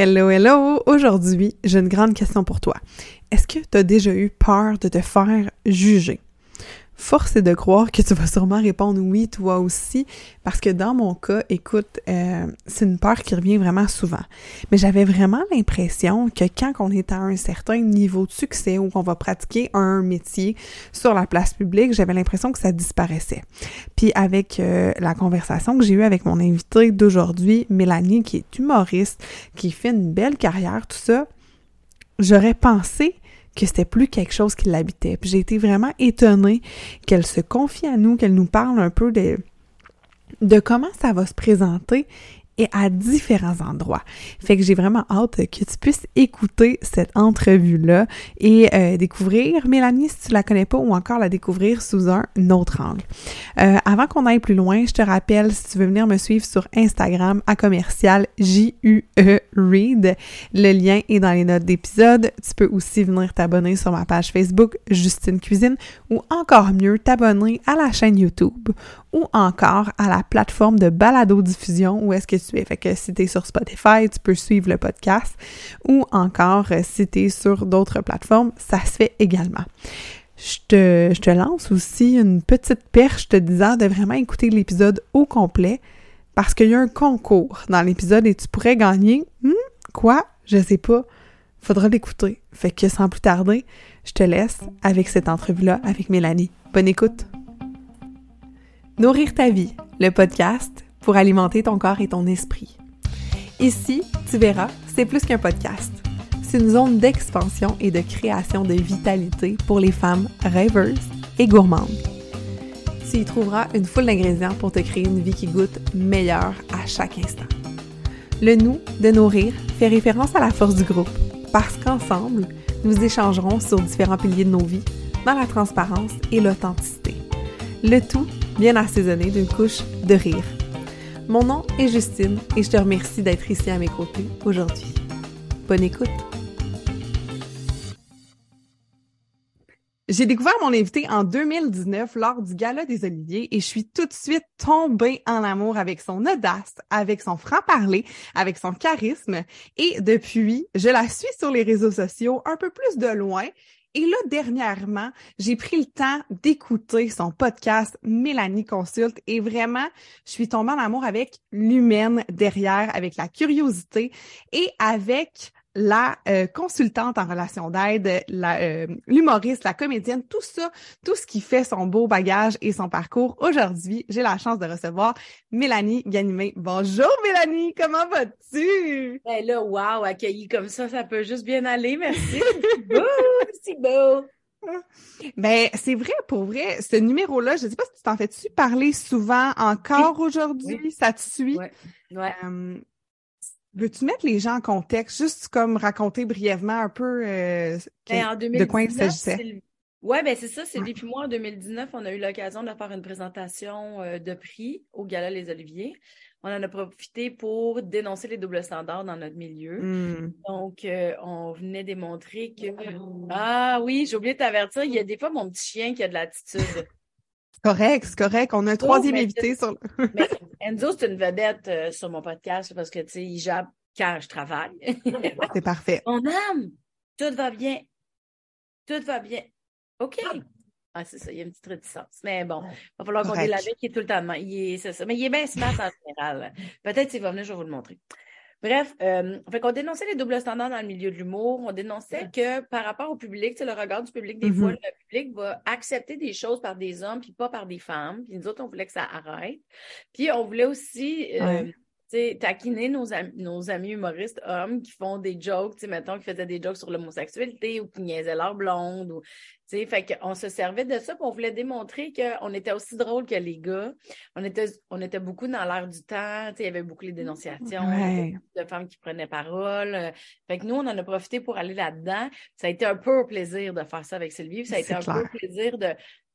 Hello, hello! Aujourd'hui, j'ai une grande question pour toi. Est-ce que tu as déjà eu peur de te faire juger? Force est de croire que tu vas sûrement répondre oui, toi aussi, parce que dans mon cas, écoute, euh, c'est une peur qui revient vraiment souvent. Mais j'avais vraiment l'impression que quand on est à un certain niveau de succès ou qu'on va pratiquer un métier sur la place publique, j'avais l'impression que ça disparaissait. Puis avec euh, la conversation que j'ai eue avec mon invité d'aujourd'hui, Mélanie, qui est humoriste, qui fait une belle carrière, tout ça, j'aurais pensé que c'était plus quelque chose qui l'habitait. Puis j'ai été vraiment étonnée qu'elle se confie à nous, qu'elle nous parle un peu de, de comment ça va se présenter et à différents endroits. Fait que j'ai vraiment hâte que tu puisses écouter cette entrevue-là et euh, découvrir Mélanie si tu la connais pas ou encore la découvrir sous un autre angle. Euh, avant qu'on aille plus loin, je te rappelle si tu veux venir me suivre sur Instagram à commercial J-U-E Read. Le lien est dans les notes d'épisode. Tu peux aussi venir t'abonner sur ma page Facebook Justine Cuisine ou encore mieux t'abonner à la chaîne YouTube ou encore à la plateforme de balado diffusion où est-ce que tu fait que si tu es sur Spotify, tu peux suivre le podcast ou encore euh, si tu es sur d'autres plateformes, ça se fait également. Je te, je te lance aussi une petite perche te disant de vraiment écouter l'épisode au complet parce qu'il y a un concours dans l'épisode et tu pourrais gagner. Hmm, quoi? Je sais pas. Faudra l'écouter. Fait que sans plus tarder, je te laisse avec cette entrevue-là avec Mélanie. Bonne écoute! Nourrir ta vie, le podcast pour alimenter ton corps et ton esprit. Ici, tu verras, c'est plus qu'un podcast. C'est une zone d'expansion et de création de vitalité pour les femmes rêveuses et gourmandes. Tu y trouveras une foule d'ingrédients pour te créer une vie qui goûte meilleure à chaque instant. Le nous de nourrir fait référence à la force du groupe, parce qu'ensemble, nous échangerons sur différents piliers de nos vies, dans la transparence et l'authenticité. Le tout bien assaisonné d'une couche de rire mon nom est Justine et je te remercie d'être ici à mes côtés aujourd'hui. Bonne écoute! J'ai découvert mon invité en 2019 lors du Gala des Oliviers et je suis tout de suite tombée en amour avec son audace, avec son franc-parler, avec son charisme et depuis, je la suis sur les réseaux sociaux un peu plus de loin et là, dernièrement, j'ai pris le temps d'écouter son podcast Mélanie Consulte et vraiment, je suis tombée en amour avec l'humaine derrière, avec la curiosité et avec la euh, consultante en relation d'aide, euh, l'humoriste, la comédienne, tout ça, tout ce qui fait son beau bagage et son parcours. Aujourd'hui, j'ai la chance de recevoir Mélanie Ganimé. Bonjour Mélanie, comment vas-tu? Ben là, wow, accueillie comme ça, ça peut juste bien aller, merci. c'est beau. Ben, c'est vrai, pour vrai, ce numéro-là, je ne sais pas si tu t'en fais-tu parler souvent encore aujourd'hui, ça te suit? Ouais. ouais. Euh, Veux-tu mettre les gens en contexte, juste comme raconter brièvement un peu euh, ben, de quoi il s'agissait? Oui, ben c'est ça, c'est depuis moi en 2019, on a eu l'occasion de faire une présentation euh, de prix au Gala Les Oliviers. On en a profité pour dénoncer les doubles standards dans notre milieu. Hmm. Donc, euh, on venait démontrer que... Ah oui, j'ai oublié de t'avertir, il y a des fois mon petit chien qui a de l'attitude. Correct, c'est correct. On a un oh, troisième invité sur mais Enzo, c'est une vedette euh, sur mon podcast parce que, tu sais, il jappe quand je travaille. c'est parfait. Mon âme, tout va bien. Tout va bien. OK. Ah, c'est ça, il y a une petite réticence. Mais bon, il va falloir qu'on vie qui est tout le temps de il est, ça. Mais il est bien smart en général. Peut-être s'il va venir, je vais vous le montrer. Bref, euh, fait qu'on dénonçait les doubles standards dans le milieu de l'humour. On dénonçait que par rapport au public, le regard du public, des fois, mm-hmm. le public va accepter des choses par des hommes puis pas par des femmes. Puis nous autres, on voulait que ça arrête. Puis on voulait aussi euh, taquiner nos, nos amis humoristes hommes qui font des jokes, mettons, qui faisaient des jokes sur l'homosexualité ou qui niaisaient leur blonde. Ou, fait qu'on se servait de ça, pour on voulait démontrer qu'on était aussi drôle que les gars. On était, on était beaucoup dans l'air du temps, il y avait beaucoup les dénonciations de femmes qui prenaient parole. Fait que nous, on en a profité pour aller là-dedans. Ça a été un peu un plaisir de faire ça avec Sylvie. Ça a été un peu un plaisir de...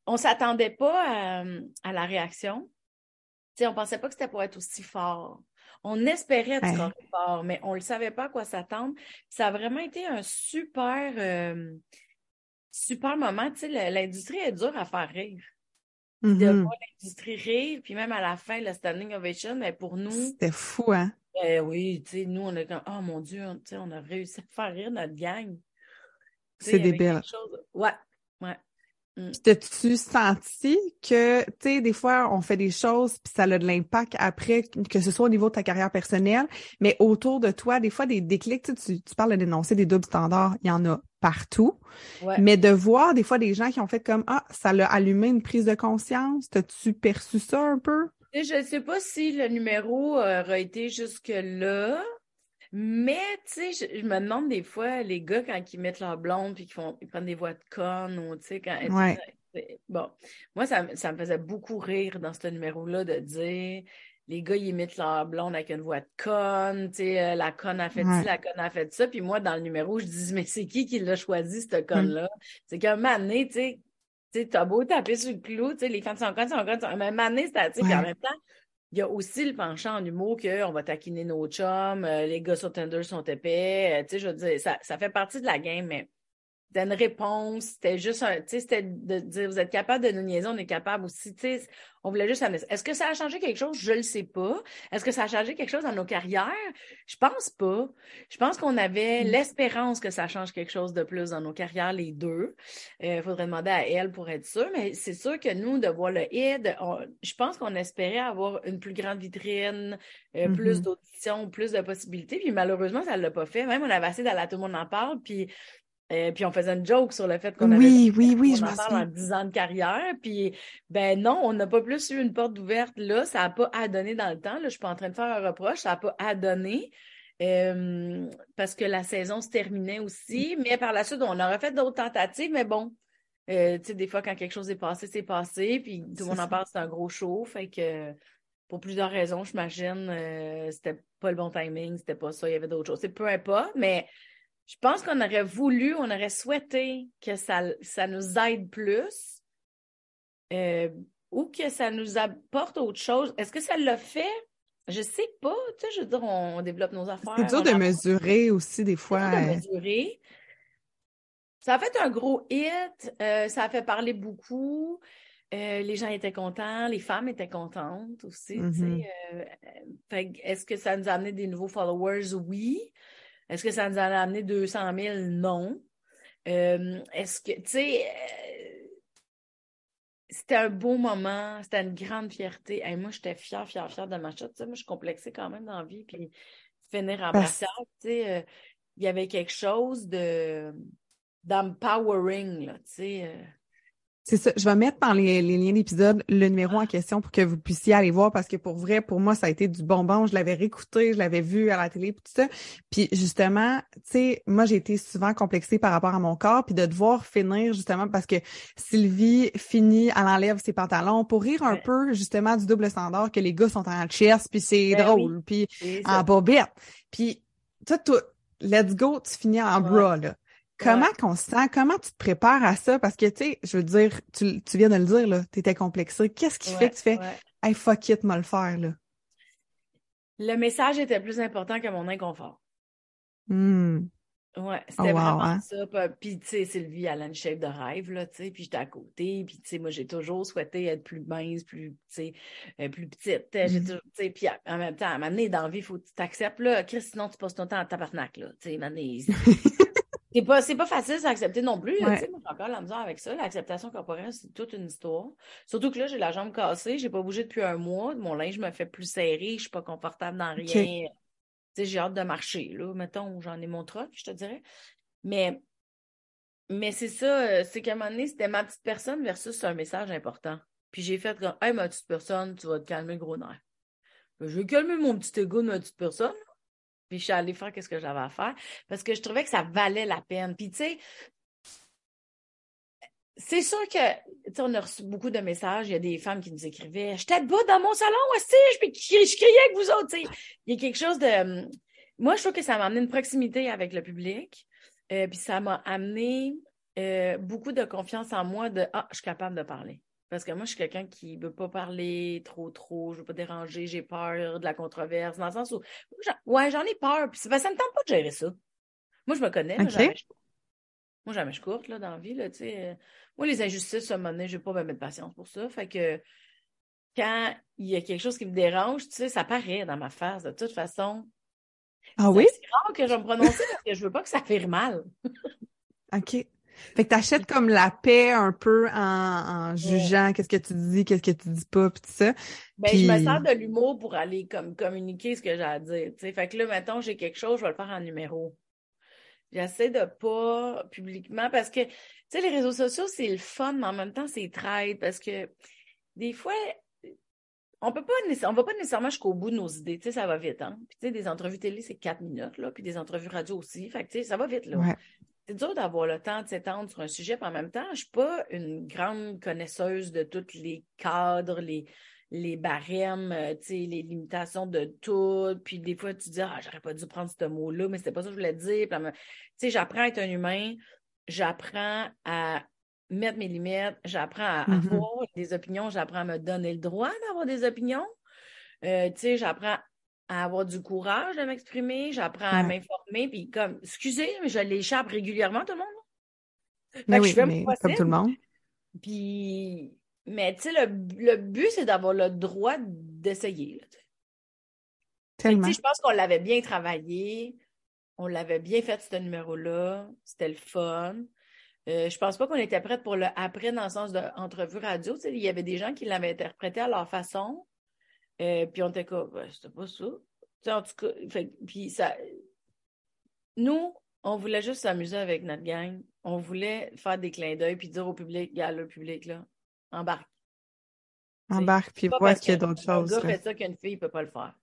On s'attendait pas à, à la réaction. sais, on pensait pas que c'était pour être aussi fort. On espérait être fort, mais on ne le savait pas à quoi s'attendre. Ça a vraiment été un super, euh, super moment. Tu sais, l'industrie est dure à faire rire. De mm-hmm. voir l'industrie rire, puis même à la fin, le standing ovation, mais pour nous. C'était fou, hein? Ben oui, tu sais, nous, on est comme, oh mon Dieu, on, on a réussi à faire rire notre gang. C'est débile. Ouais, ouais. Mm. T'as-tu senti que, tu sais, des fois, on fait des choses, puis ça a de l'impact après, que ce soit au niveau de ta carrière personnelle, mais autour de toi, des fois, des déclics, tu, tu parles de dénoncer des doubles standards, il y en a partout. Mais de voir des fois des gens qui ont fait comme, ah, ça l'a allumé une prise de conscience, t'as-tu perçu ça un peu? Je ne sais pas si le numéro aurait été jusque-là, mais, tu sais, je, me demande des fois, les gars, quand ils mettent leur blonde puis qu'ils font, ils prennent des voix de conne ou, tu sais, quand. Bon, moi, ça, ça, me faisait beaucoup rire dans ce numéro-là de dire les gars, ils imitent leur blonde avec une voix de conne, tu sais, euh, la conne a fait ci, la conne a fait ça. Puis moi, dans le numéro, je dis, mais c'est qui qui l'a choisi, cette conne-là? C'est qu'un moment donné, tu sais, tu t'as beau taper sur le clou, tu sais, les femmes sont connes, sont connes, sont... mais un moment donné, c'est, puis en même temps, il y a aussi le penchant en humour qu'on va taquiner nos chums, euh, les gars sur Tinder sont épais. Euh, tu sais, je veux dire, ça, ça fait partie de la game, mais c'était une réponse, c'était juste un, tu sais, c'était de dire, vous êtes capable de nous niaiser, on est capable aussi, tu sais, on voulait juste Est-ce que ça a changé quelque chose? Je ne le sais pas. Est-ce que ça a changé quelque chose dans nos carrières? Je pense pas. Je pense qu'on avait mm. l'espérance que ça change quelque chose de plus dans nos carrières, les deux. Il euh, faudrait demander à elle pour être sûr, mais c'est sûr que nous, de voir le hit, je pense qu'on espérait avoir une plus grande vitrine, euh, plus mm-hmm. d'auditions, plus de possibilités, puis malheureusement, ça ne l'a pas fait. Même on avait assez d'aller, tout le monde en parle, puis euh, puis on faisait une joke sur le fait qu'on avait oui, oui, oui, je en parle en 10 ans de carrière. Puis ben non, on n'a pas plus eu une porte ouverte là. Ça n'a pas adonné dans le temps. Là. Je suis pas en train de faire un reproche. Ça n'a pas adonné. Euh, parce que la saison se terminait aussi. Mais par la suite, on aurait fait d'autres tentatives. Mais bon, euh, tu sais, des fois, quand quelque chose est passé, c'est passé. Puis tout le monde en parle, c'est un gros show. Fait que pour plusieurs raisons, j'imagine, c'était pas le bon timing, c'était pas ça, il y avait d'autres choses. C'est peu importe, mais je pense qu'on aurait voulu, on aurait souhaité que ça, ça nous aide plus euh, ou que ça nous apporte autre chose. Est-ce que ça l'a fait? Je sais pas. Tu sais, je veux dire, on, développe nos affaires. C'est dur de mesurer aussi des fois. C'est dur de euh. mesurer. Ça a fait un gros hit. Euh, ça a fait parler beaucoup. les gens étaient contents, les femmes étaient contentes aussi. Mm-hmm. Est-ce que ça nous a amené des nouveaux followers? Oui. Est-ce que ça nous a amené 200 000? Non. Euh, est-ce que, tu sais, euh, c'était un beau moment, c'était une grande fierté. moi, j'étais fière, fière, fière de ma chatte. Tu sais, moi, je suis complexée quand même dans la vie. Puis finir en brassard, tu sais, euh, il y avait quelque chose de d'empowering, là, tu sais. C'est ça. Je vais mettre dans les, liens d'épisode le numéro en question pour que vous puissiez aller voir parce que pour vrai, pour moi, ça a été du bonbon. Je l'avais réécouté, je l'avais vu à la télé, tout ça. Puis justement, tu sais, moi, j'ai été souvent complexée par rapport à mon corps, puis de devoir finir justement parce que Sylvie finit, elle enlève ses pantalons pour rire un peu justement du double standard que les gars sont en chest, puis c'est ben drôle, puis en bobette. Puis toi, tout, let's go, tu finis en bras, là. Comment qu'on se sent? Comment tu te prépares à ça? Parce que, tu sais, je veux dire, tu, viens de le dire, là, tu étais complexé. Qu'est-ce qui fait que tu fais, hey, fuck it, me le faire, là? Le message était plus important que mon inconfort. Hmm. Ouais, c'était oh, vraiment hein? ça. Puis, tu sais, Sylvie, elle a une chef de rêve, là, tu sais, puis j'étais à côté. Puis, tu sais, moi, j'ai toujours souhaité être plus mince, plus, tu sais, euh, plus petite. J'ai mm-hmm. toujours, tu sais, puis en même temps, à un dans la vie, il faut que tu t'acceptes, là. Chris, sinon, tu passes ton temps à tabarnak, là. Tu sais, C'est pas, pas facile d'accepter non plus. Moi, j'ai encore la misère avec ça. L'acceptation corporelle, c'est toute une histoire. Surtout que là, j'ai la jambe cassée, j'ai pas bougé depuis un mois. Mon linge me fait plus serré, je suis pas confortable dans rien. J'ai hâte de marcher. Là. Mettons, j'en ai mon truc, je te dirais. Mais, mais c'est ça, euh, c'est qu'à un moment donné, c'était ma petite personne versus un message important. Puis j'ai fait comme Hey, ma petite personne, tu vas te calmer gros nerf. Je vais calmer mon petit égo de ma petite personne. Puis je suis allée faire ce que j'avais à faire parce que je trouvais que ça valait la peine. Puis tu sais, c'est sûr que, on a reçu beaucoup de messages. Il y a des femmes qui nous écrivaient J'étais debout dans mon salon aussi, je, je criais avec vous autres. Il y a quelque chose de. Moi, je trouve que ça m'a amené une proximité avec le public. Euh, puis ça m'a amené euh, beaucoup de confiance en moi de Ah, je suis capable de parler. Parce que moi, je suis quelqu'un qui ne veut pas parler trop, trop, je ne veux pas déranger, j'ai peur de la controverse, dans le sens où, ouais, j'en ai peur, puis ça ne me tente pas de gérer ça. Moi, je me connais, moi, jamais je, moi, jamais je courte, là, dans la vie, là, tu sais. Moi, les injustices, à un moment donné, je vais pas me mettre de patience pour ça. Fait que, quand il y a quelque chose qui me dérange, tu sais, ça paraît dans ma face, de toute façon. Ah oui? C'est rare que je me prononce parce que je veux pas que ça fasse mal. OK. Fait que t'achètes comme la paix un peu en, jugeant qu'est-ce que tu dis, qu'est-ce que tu dis pas, puis tout ça. Ben, je me sers de l'humour pour aller comme communiquer ce que j'ai à dire. sais. Fait que là, mettons, j'ai quelque chose, je vais le faire en numéro. J'essaie de pas publiquement parce que, tu sais, les réseaux sociaux, c'est le fun, mais en même temps, c'est traite parce que des fois, on peut pas on va pas nécessairement jusqu'au bout de nos idées, tu sais, ça va vite, hein. Puis, tu sais, des entrevues télé, c'est quatre minutes, là, puis des entrevues radio aussi. Fait que, tu sais, ça va vite, là. C'est dur d'avoir le temps de s'étendre sur un sujet, puis en même temps, je suis pas une grande connaisseuse de tous les cadres, les, les barèmes, euh, les limitations de tout. Puis des fois, tu dis, ah, j'aurais pas dû prendre ce mot-là, mais c'était pas ça que je voulais dire. Tu sais, j'apprends à être un humain, j'apprends à mettre mes limites, j'apprends à mm-hmm. avoir des opinions, j'apprends à me donner le droit d'avoir des opinions. Euh, tu sais, j'apprends à avoir du courage de m'exprimer, j'apprends à m'informer, puis comme, excusez, mais je l'échappe régulièrement, tout le monde. Mais oui, je fais mais comme tout le monde. Puis, mais tu sais, le, but, c'est d'avoir le droit d'essayer. Tellement. Je pense qu'on l'avait bien travaillé, on l'avait bien fait, ce numéro-là, c'était le fun. Euh, je pense pas qu'on était prête pour le après dans le sens d'entrevue radio. il y avait des gens qui l'avaient interprété à leur façon. Euh, puis on était comme, ben, c'était pas ça. en tout cas, puis ça. Nous, on voulait juste s'amuser avec notre gang. On voulait faire des clins d'œil puis dire au public, a le public, là, embarque. Embarque, puis vois qu'il y a d'autres choses. Un gars fait ça qu'une fille ne peut pas le faire.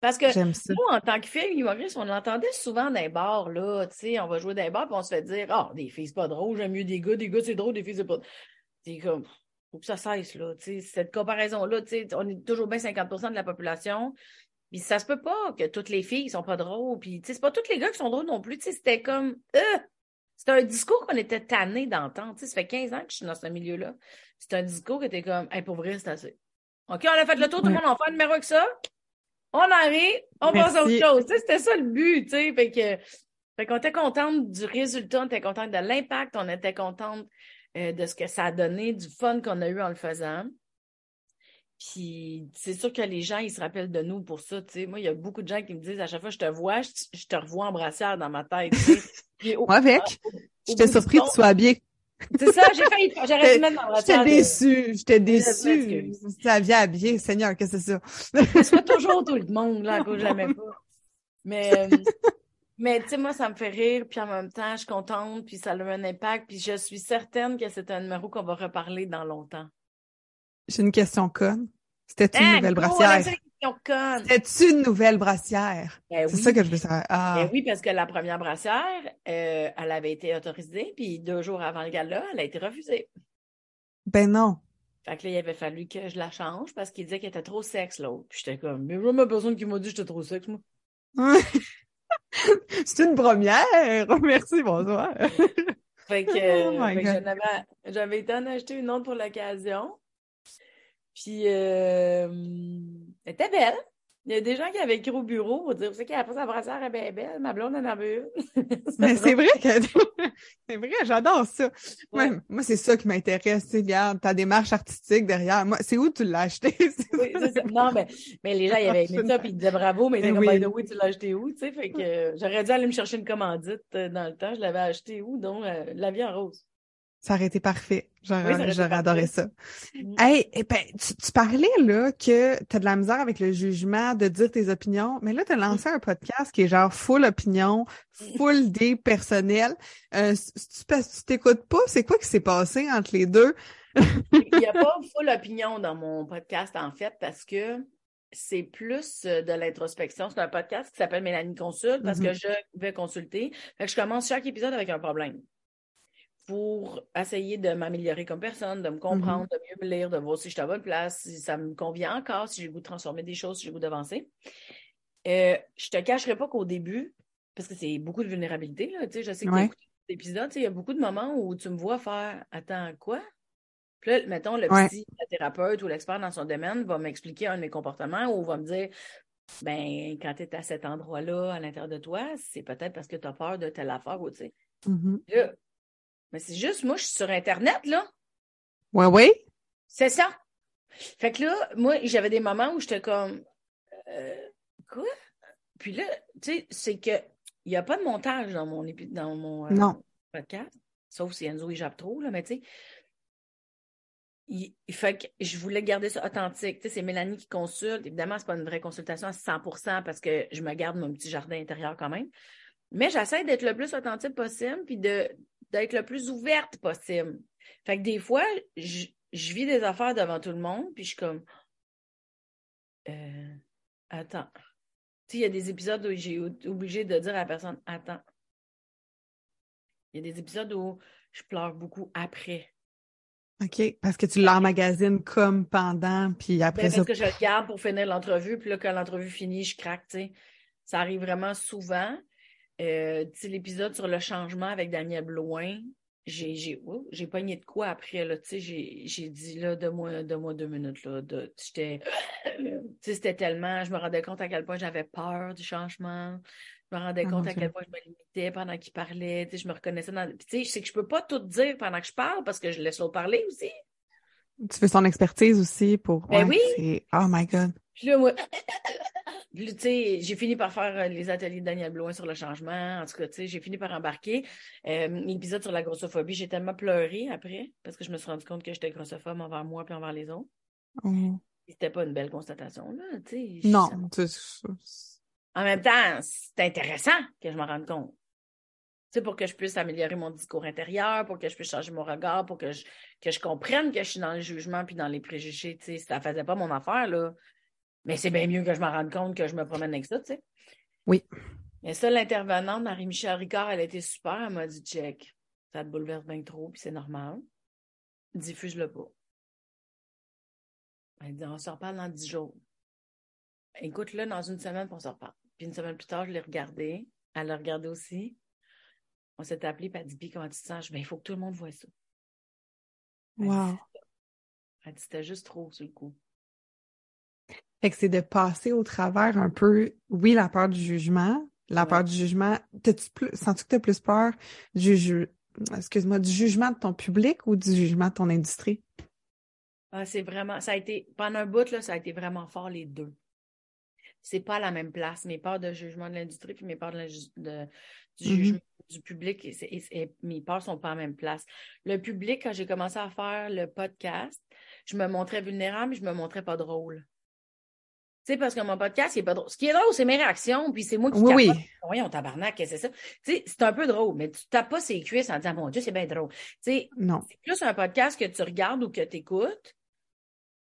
Parce que nous, en tant que filles humoristes, on entendait souvent dans les bars, là, tu sais, on va jouer dans les bars, puis on se fait dire Ah, oh, des filles, c'est pas drôle, j'aime mieux des gars, des gars, c'est drôle, des filles, c'est pas C'est comme faut que ça cesse, là. Cette comparaison-là, on est toujours bien 50% de la population. Puis ça se peut pas que toutes les filles sont pas drôles. Puis, c'est pas tous les gars qui sont drôles non plus. C'était comme, euh, c'était un discours qu'on était tanné d'entendre. Ça fait 15 ans que je suis dans ce milieu-là. C'est un discours qui était comme, hey, pour vrai, c'est assez. OK, on a fait le tour, tout le monde, on fait un numéro avec ça on arrive, on passe à autre chose. c'était ça le but, tu sais. Fait que, fait qu'on était contente du résultat, on était contente de l'impact, on était contente euh, de ce que ça a donné, du fun qu'on a eu en le faisant. Puis c'est sûr que les gens, ils se rappellent de nous pour ça. Tu sais. Moi, il y a beaucoup de gens qui me disent à chaque fois je te vois, je, te revois en brassière dans ma tête. Moi avec. J'étais surpris que tu sois habillée c'est ça, j'ai failli, j'aurais dû mettre dans J'étais déçue, j'étais déçue. Ça vient habillé, Seigneur, qu'est-ce que c'est ça? C'est toujours tout le monde, là, que jamais pas. Mais, mais tu sais, moi, ça me fait rire, puis en même temps, je suis contente, puis ça a un impact, puis je suis certaine que c'est un numéro qu'on va reparler dans longtemps. J'ai une question conne. C'était une hein, nouvelle brassière. C'est une nouvelle brassière? Ben c'est ça que je veux savoir. Ah. Ben oui, parce que la première brassière, euh, elle avait été autorisée, puis deux jours avant le gala, elle a été refusée. Ben non. Fait que là, il avait fallu que je la change parce qu'il disait qu'elle était trop sexe, l'autre. Puis j'étais comme, mais moi, ma personne qui m'a dit que j'étais trop sexe, moi. C'est une première. Merci, bonsoir. fait que, oh j'avais été en acheter une autre pour l'occasion. Puis, euh, elle était belle. Il y a des gens qui avaient écrit au bureau pour dire, vous savez pas sa brassière, est belle, ma blonde en a vu Mais c'est vrai que, c'est vrai, j'adore ça. moi, c'est ça qui m'intéresse, tu regarde, ta démarche artistique derrière. Moi, c'est où tu l'as acheté? oui, non, mais, mais les gens, ils avaient aimé ça, puis ils disaient bravo, mais ils disaient, oui. by tu l'as acheté où, tu sais, fait que j'aurais dû aller me chercher une commandite euh, dans le temps, je l'avais acheté où, donc, euh, la vie en rose. Ça aurait été parfait. J'aurais adoré ça. Mm. Hey, eh ben, tu, parlais là que tu as de la misère avec le jugement, de dire tes opinions, mais là, tu as lancé un podcast qui est genre full opinion, full des personnels. Euh, si tu t'écoutes pas, c'est quoi qui s'est passé entre les deux? Il n'y a pas full opinion dans mon podcast, en fait, parce que c'est plus euh, de l'introspection. C'est un podcast qui s'appelle Mélanie Consulte parce que mm-hmm. je vais consulter. Fait que je commence chaque épisode avec un problème pour essayer de m'améliorer comme personne, de me comprendre, mm-hmm. de mieux me lire, de voir si je suis à bonne place, si ça me convient encore, si j'ai le goût de transformer des choses, si j'ai le goût d'avancer. Euh, je te cacherai pas qu'au début, parce que c'est beaucoup de vulnérabilité, là, tu sais, je sais que ouais. épisodes, il y a beaucoup de moments où tu me vois faire Attends, quoi? Puis là, mettons, le petit thérapeute ou l'expert dans son domaine va m'expliquer un de mes comportements ou va me dire ben, quand tu es à cet endroit-là, à l'intérieur de toi, c'est peut-être parce que tu as peur de telle affaire ou tu sais. Mm-hmm. Mais c'est juste, moi, je suis sur Internet, là. Oui, oui. C'est ça. Fait que là, moi, j'avais des moments où j'étais comme euh, Quoi? Puis là, tu sais, c'est que il n'y a pas de montage dans mon, dans mon euh, podcast, sauf si Enzo il jappe trop, là, mais tu sais. Il, fait que je voulais garder ça authentique. Tu sais, c'est Mélanie qui consulte. Évidemment, ce n'est pas une vraie consultation à 100% parce que je me garde mon petit jardin intérieur quand même. Mais j'essaie d'être le plus authentique possible puis d'être le plus ouverte possible. Fait que des fois, je, je vis des affaires devant tout le monde, puis je suis comme euh, Attends. Tu sais, il y a des épisodes où j'ai obligé de dire à la personne Attends. Il y a des épisodes où je pleure beaucoup après. OK, parce que tu l'emmagasines comme pendant, puis après ben, ça. Parce que je le garde pour finir l'entrevue, puis là, quand l'entrevue finit, je craque, tu sais. Ça arrive vraiment souvent. Euh, l'épisode sur le changement avec Daniel Bloin, j'ai j'ai oh, pogné de quoi après là tu sais j'ai dit là de moi de moi deux minutes là de j'étais tu sais c'était tellement je me rendais compte à quel point j'avais peur du changement je me rendais ah, compte à quel point je me limitais pendant qu'il parlait tu sais je me reconnaissais dans tu sais je sais que je peux pas tout dire pendant que je parle parce que je laisse l'autre parler aussi. Tu fais son expertise aussi pour ben oui. oh my god. Puis là moi tu sais, j'ai fini par faire euh, les ateliers de Daniel Bloin sur le changement. En tout cas, tu sais, j'ai fini par embarquer. Euh, l'épisode sur la grossophobie, j'ai tellement pleuré après parce que je me suis rendu compte que j'étais grossophobe envers moi et envers les autres. Mmh. C'était pas une belle constatation, là, tu sais. Non. En même temps, c'est intéressant que je m'en rende compte. Tu sais, pour que je puisse améliorer mon discours intérieur, pour que je puisse changer mon regard, pour que je, que je comprenne que je suis dans le jugement puis dans les préjugés, tu sais, ça faisait pas mon affaire, là. Mais c'est bien mieux que je m'en rende compte que je me promène avec ça, tu sais. Oui. Mais ça, l'intervenante, Marie-Michel Ricard, elle a été super. Elle m'a dit, check, ça te bouleverse bien trop, puis c'est normal. Diffuse-le pas. Elle dit, on se reparle dans dix jours. Écoute-le dans une semaine, pour on se reparle. Puis une semaine plus tard, je l'ai regardé. Elle l'a regardé aussi. On s'est appelé, puis elle dit, puis comment tu te sens? Je il faut que tout le monde voit ça. wow. elle dit, c'était juste trop sur le coup. Fait que c'est de passer au travers un peu, oui, la peur du jugement. La peur du jugement. T'as-tu plus, sens-tu que tu as plus peur du, excuse-moi, du jugement de ton public ou du jugement de ton industrie? Ah, c'est vraiment, ça a été, pendant un bout, là, ça a été vraiment fort les deux. C'est pas à la même place. Mes peurs de jugement de l'industrie puis mes peurs de, du mm-hmm. jugement du public, et, mes peurs sont pas à la même place. Le public, quand j'ai commencé à faire le podcast, je me montrais vulnérable, mais je me montrais pas drôle. Tu sais, parce que mon podcast, il est pas drôle. Ce qui est drôle, c'est mes réactions, puis c'est moi qui oui, oui. Voyons, tabarnak, c'est ça? Tu sais, c'est un peu drôle, mais tu tapes pas ses cuisses en disant, mon Dieu, c'est bien drôle. Tu sais, non. c'est plus un podcast que tu regardes ou que tu écoutes,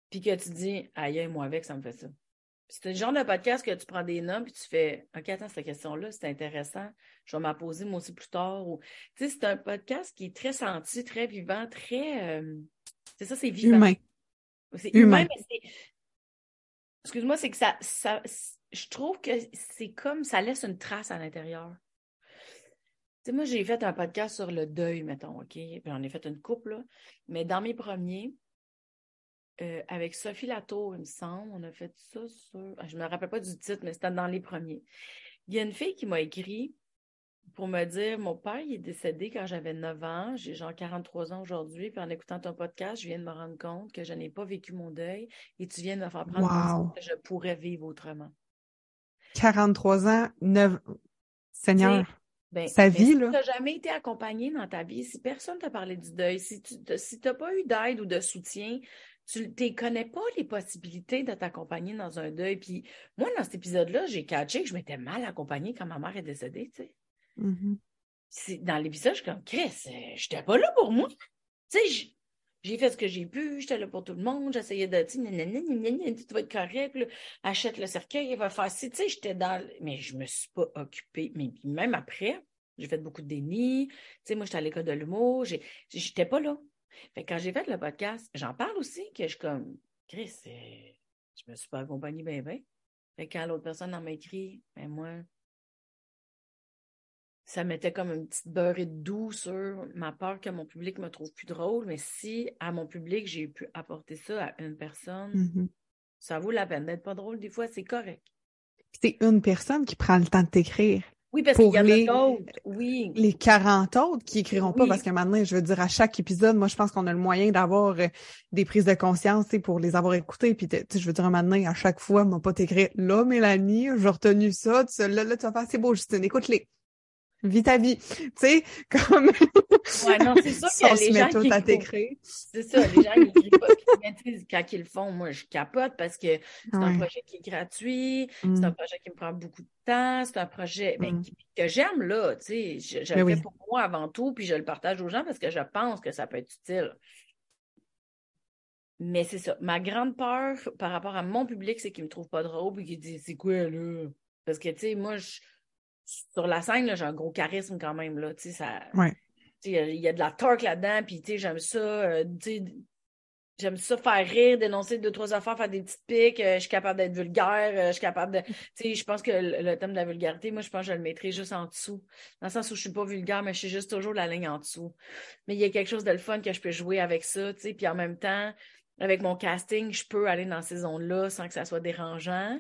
puis que tu dis, aïe, moi avec, ça me fait ça. C'est le genre de podcast que tu prends des noms, puis tu fais, OK, attends, cette question-là, c'est intéressant. Je vais m'en poser moi aussi plus tard. Ou... Tu sais, c'est un podcast qui est très senti, très vivant, très. Euh, c'est ça, c'est vivant. Humain. C'est humain, mais c'est excuse-moi, c'est que ça, ça, je trouve que c'est comme ça laisse une trace à l'intérieur. Tu sais, moi, j'ai fait un podcast sur le deuil, mettons, OK? Puis on a fait une couple, là. Mais dans mes premiers, euh, avec Sophie Latour, il me semble, on a fait ça sur. Ah, je ne me rappelle pas du titre, mais c'était dans les premiers. Il y a une fille qui m'a écrit pour me dire mon père il est décédé quand j'avais 9 ans, j'ai genre 43 ans aujourd'hui, puis en écoutant ton podcast, je viens de me rendre compte que je n'ai pas vécu mon deuil et tu viens de me faire prendre conscience que je pourrais vivre autrement. 43 ans, 9 Seigneur. Ben, sa vie, là. Si tu n'as jamais été accompagné dans ta vie, si personne ne t'a parlé du deuil, si tu n'as pas eu d'aide ou de soutien, tu ne connais pas les possibilités de t'accompagner dans un deuil. Puis moi, dans cet épisode-là, j'ai catché que je m'étais mal accompagnée quand ma mère est décédée, tu sais. Mm-hmm. Dans l'épisode, je suis comme, Chris, euh, j'étais pas là pour moi. Tu sais, j'ai fait ce que j'ai pu, j'étais là pour tout le monde, j'essayais de, tu sais, tout va être correct, achète le cercueil, il va faire ci, tu sais, j'étais dans, mais je me suis pas occupée, mais même après, j'ai fait beaucoup de déni, tu sais, moi, j'étais à l'école de l'humour, j'étais pas là. Fait quand j'ai fait le podcast, j'en parle aussi, que je suis comme, Chris, euh, je me suis pas accompagnée bien, bien. Fait quand l'autre personne en m'a écrit, ben moi, ça mettait comme une petite beurrée de doux sur ma peur que mon public me trouve plus drôle. Mais si à mon public, j'ai pu apporter ça à une personne, mm-hmm. ça vaut la peine d'être pas drôle. Des fois, c'est correct. C'est une personne qui prend le temps de t'écrire. Oui, parce qu'il y en a d'autres. Oui. Les 40 autres qui écriront pas parce que maintenant, je veux dire, à chaque épisode, moi, je pense qu'on a le moyen d'avoir euh, des prises de conscience, pour les avoir écoutées. Puis, je veux dire, maintenant, à chaque fois, m'a pas t'écrire, là, Mélanie, j'ai retenu ça, là, là, tu vas faire, c'est beau, Justine, écoute-les. Vis ta vie. Tu sais, comme. ouais, non, c'est sûr qu'il y a les gens tout à t'écrire. C'est ça, les gens, ils écrivent pas. Quand ils le font, moi, je capote parce que c'est un projet qui est gratuit, c'est un mm. projet qui me prend beaucoup de temps, c'est un projet ben, mm. que j'aime, là. Tu sais, je, je ben le fais pour moi avant tout, puis je le partage aux gens parce que je pense que ça peut être utile. Mais c'est ça. Ma grande peur par rapport à mon public, c'est qu'il me trouve pas drôle et qu'il dit c'est quoi là? Parce que tu sais, moi, je sur la scène, j'ai un gros charisme quand même. Là, ça, Il y, a de la torque là-dedans, puis j'aime ça. Euh, j'aime ça faire rire, dénoncer deux, trois affaires, faire des petites piques. Euh, je suis capable d'être vulgaire. Euh, je suis capable de. Je pense que le, thème de la vulgarité, moi, je pense que je le mettrai juste en dessous. Dans le sens où je suis pas vulgaire, mais je suis juste toujours la ligne en dessous. Mais il y a quelque chose de le fun que je peux jouer avec ça, puis en même temps, avec mon casting, je peux aller dans ces zones-là sans que ça soit dérangeant.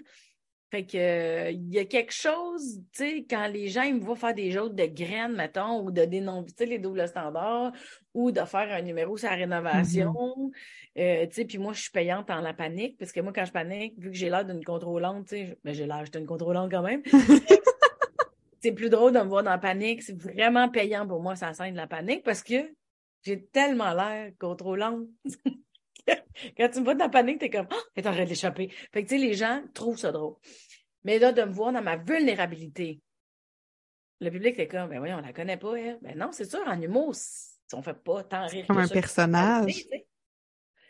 Fait que il y a quelque chose, tu sais, quand les gens ils me voient faire des jeux de graines, mettons, ou de dénoncer les doubles standards, ou de faire un numéro sur la rénovation, mm-hmm. euh, tu sais, puis moi, je suis payante en la panique, parce que moi, quand je panique, vu que j'ai l'air d'une contrôlante, tu sais, ben, j'ai l'air d'une contrôlante quand même, c'est plus drôle de me voir dans la panique, c'est vraiment payant pour moi, ça scène de la panique, parce que j'ai tellement l'air contrôlante. Quand tu me vois dans la panique, t'es comme, oh, t'es en train d'échapper. Fait que, tu sais, les gens trouvent ça drôle. Mais là, de me voir dans ma vulnérabilité, le public est comme, ben oui, on la connaît pas, elle. Ben non, c'est sûr, en humour, on fait pas tant rire. Comme un personnage.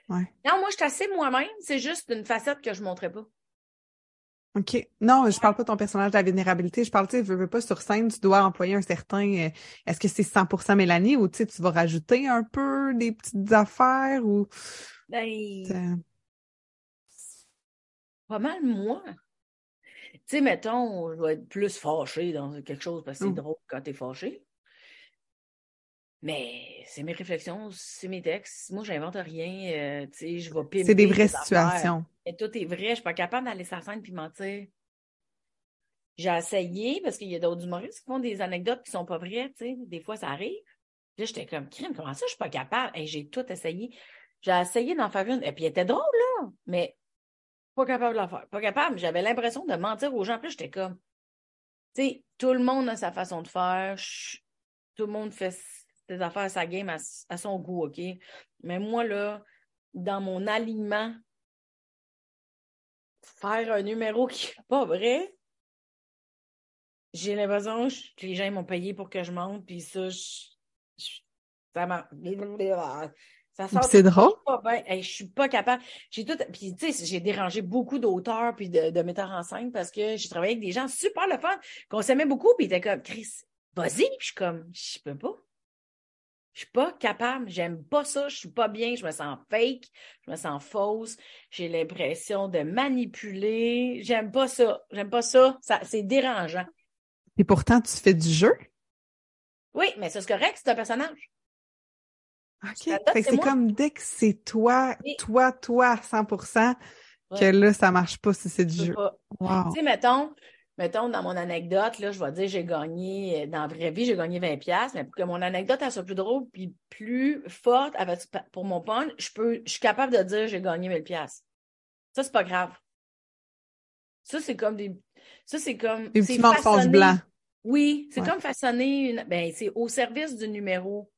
Ouais. Non, moi, je suis assez moi-même. C'est juste une facette que je montrais pas. OK. Non, je parle pas de ton personnage de la vulnérabilité. Je parle, tu sais, veux, veux pas sur scène, tu dois employer un certain. Euh, est-ce que c'est 100% Mélanie ou tu vas rajouter un peu des petites affaires ou. Ben, pas mal moi. Tu sais, mettons, je vais être plus fâché dans quelque chose parce que c'est mmh. drôle quand t'es fâché. Mais c'est mes réflexions, c'est mes textes. Moi, j'invente rien. Euh, tu sais, je vais C'est des vraies situations. Et tout est vrai. Je suis pas capable d'aller sur scène puis mentir. J'ai essayé parce qu'il y a d'autres humoristes qui font des anecdotes qui sont pas vraies. Tu sais, des fois, ça arrive. Là, j'étais comme, crime, comment ça, je suis pas capable? Et j'ai tout essayé. J'ai essayé d'en faire une, et puis elle était drôle, là, mais pas capable de la faire. Pas capable. J'avais l'impression de mentir aux gens. Puis j'étais comme, tu sais, tout le monde a sa façon de faire. tout le monde fait ses affaires, sa game à, son goût, OK? Mais moi, là, dans mon alignement, faire un numéro qui n'est pas vrai, j'ai l'impression que les gens m'ont payé pour que je monte, puis ça, ça m'a. C'est drôle. je suis pas capable. J'ai tout. Puis, tu sais, j'ai dérangé beaucoup d'auteurs puis de, metteurs en scène parce que j'ai travaillé avec des gens super le fun, qu'on s'aimait beaucoup, puis ils étaient comme, Chris, vas-y. Puis je suis comme, je peux pas. Je suis pas capable. J'aime pas ça. Je suis pas bien. Je me sens fake. Je me sens fausse. J'ai l'impression de manipuler. J'aime pas ça. J'aime pas ça. ça c'est dérangeant. Et pourtant, tu fais du jeu? Oui, mais c'est correct, c'est un personnage. OK. c'est comme dès que c'est toi, toi, toi, 100%, que là, ça marche pas si c'est du jeu. Tu sais, mettons, mettons, dans mon anecdote, là, je vais dire, j'ai gagné, dans la vraie vie, j'ai gagné 20$, mais pour que mon anecdote, elle soit plus drôle puis plus forte avec, pour mon punch, je peux, je suis capable de dire, j'ai gagné 1000$. Ça, c'est pas grave. Ça, c'est comme des, ça, c'est comme. Des petits mensonges blancs. Oui, c'est comme façonner une, ben, c'est au service du numéro.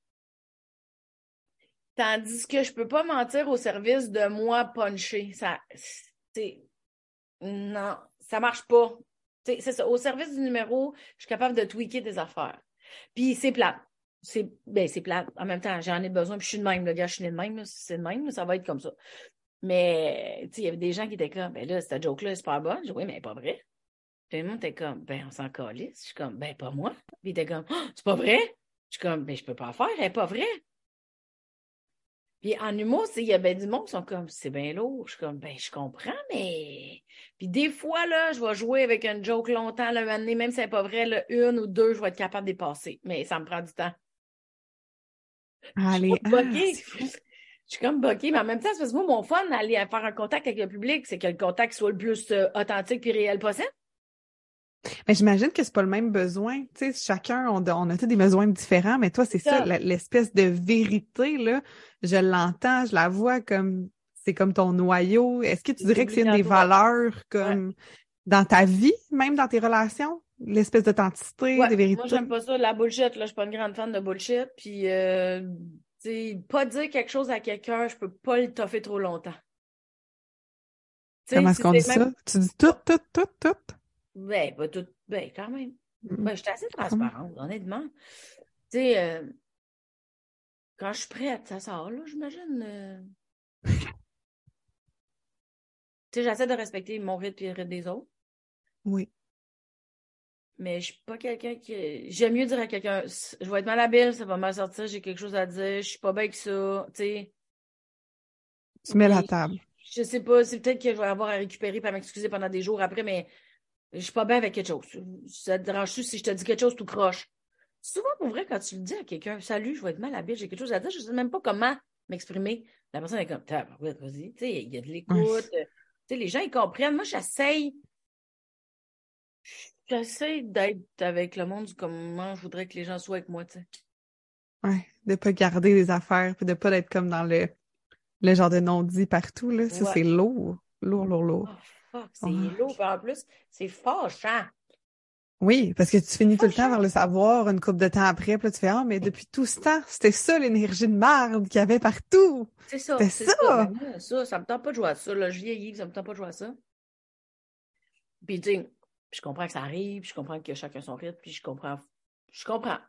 Tandis que je peux pas mentir au service de moi puncher. Ça, c'est, non, ça marche pas. C'est ça. Au service du numéro, je suis capable de tweaker des affaires. Puis c'est plat. C'est, ben, c'est plat. En même temps, j'en ai besoin. Puis je suis de même. Le gars, je suis de même. C'est de même. Ça va être comme ça. Mais, il y avait des gens qui étaient comme, ben là, cette joke-là, c'est pas bonne. Je dis, oui, mais pas vrai. Puis le monde était comme, ben, on s'en calisse. Je suis comme, ben, pas moi. Puis il était comme, oh, c'est pas vrai. Je suis comme, ben, je peux pas faire. Elle est pas vraie. Puis en humour, il y a ben du monde qui sont comme, c'est bien lourd. Je suis comme, ben, je comprends, mais. Puis des fois, là, je vais jouer avec un joke longtemps, le année, même si c'est pas vrai, là, une ou deux, je vais être capable de dépasser. Mais ça me prend du temps. Allez. Je suis comme boquée, mais en même temps, c'est parce que moi, mon fun, aller faire un contact avec le public, c'est que le contact soit le plus euh, authentique et réel possible. Mais j'imagine que c'est pas le même besoin. Tu sais, chacun, on, on a tous des besoins différents, mais toi, c'est ça, l'espèce de vérité, là, je l'entends, je la vois comme, c'est comme ton noyau. Est-ce que tu dirais que c'est une des valeurs comme dans ta vie, même dans tes relations? L'espèce d'authenticité, de vérité? Moi, j'aime pas ça, la bullshit, là. Je suis pas une grande fan de bullshit. Puis, euh, pas dire quelque chose à quelqu'un, je peux pas le toffer trop longtemps. Comment est-ce qu'on dit ça? Tu dis tout, tout, tout, tout? Ben, pas tout. Ben, quand même. Mm. Ben, je suis assez transparente, honnêtement. Tu sais, euh, quand je suis prête, ça sort, là, j'imagine. Euh. tu sais, j'essaie de respecter mon rythme et le rythme des autres. Oui. Mais je suis pas quelqu'un qui. J'aime mieux dire à quelqu'un je vais être mal habile, ça va mal sortir, j'ai quelque chose à dire, je suis pas bien que ça. Tu sais. Tu mets la table. Je sais pas, c'est peut-être que je vais avoir à récupérer et m'excuser pendant des jours après, mais je suis pas bien avec quelque chose. Ça te dérange-tu si je te dis quelque chose tout croche? Souvent, pour vrai, quand tu le dis à quelqu'un, salut, je vais être mal habile, j'ai quelque chose à dire, je ne sais même pas comment m'exprimer. La personne est comme, vas-y, tu sais, il y a de l'écoute. Sais, les gens, ils comprennent. Moi, j'essaye. J'essaie d'être avec le monde comment je voudrais que les gens soient avec moi, tu sais. Ouais, de pas garder les affaires, puis de pas être comme dans le, le genre de non-dit partout, là. Ça, c'est lourd. Lourd, lourd, lourd. Oh, c'est lourd. en plus, c'est fâchant. Oui, parce que tu finis tout le temps par le savoir une couple de temps après, puis là, tu fais Ah, mais depuis tout ce temps, c'était ça l'énergie de merde qu'il y avait partout. C'est ça. C'est ça. Ça. Ben, ça. ça me tente pas de jouer à ça. Là. Je vieillis, ça me tente pas de jouer à ça. Puis, tu sais, je comprends que ça arrive, je comprends que chacun son rythme, puis je comprends. Je comprends.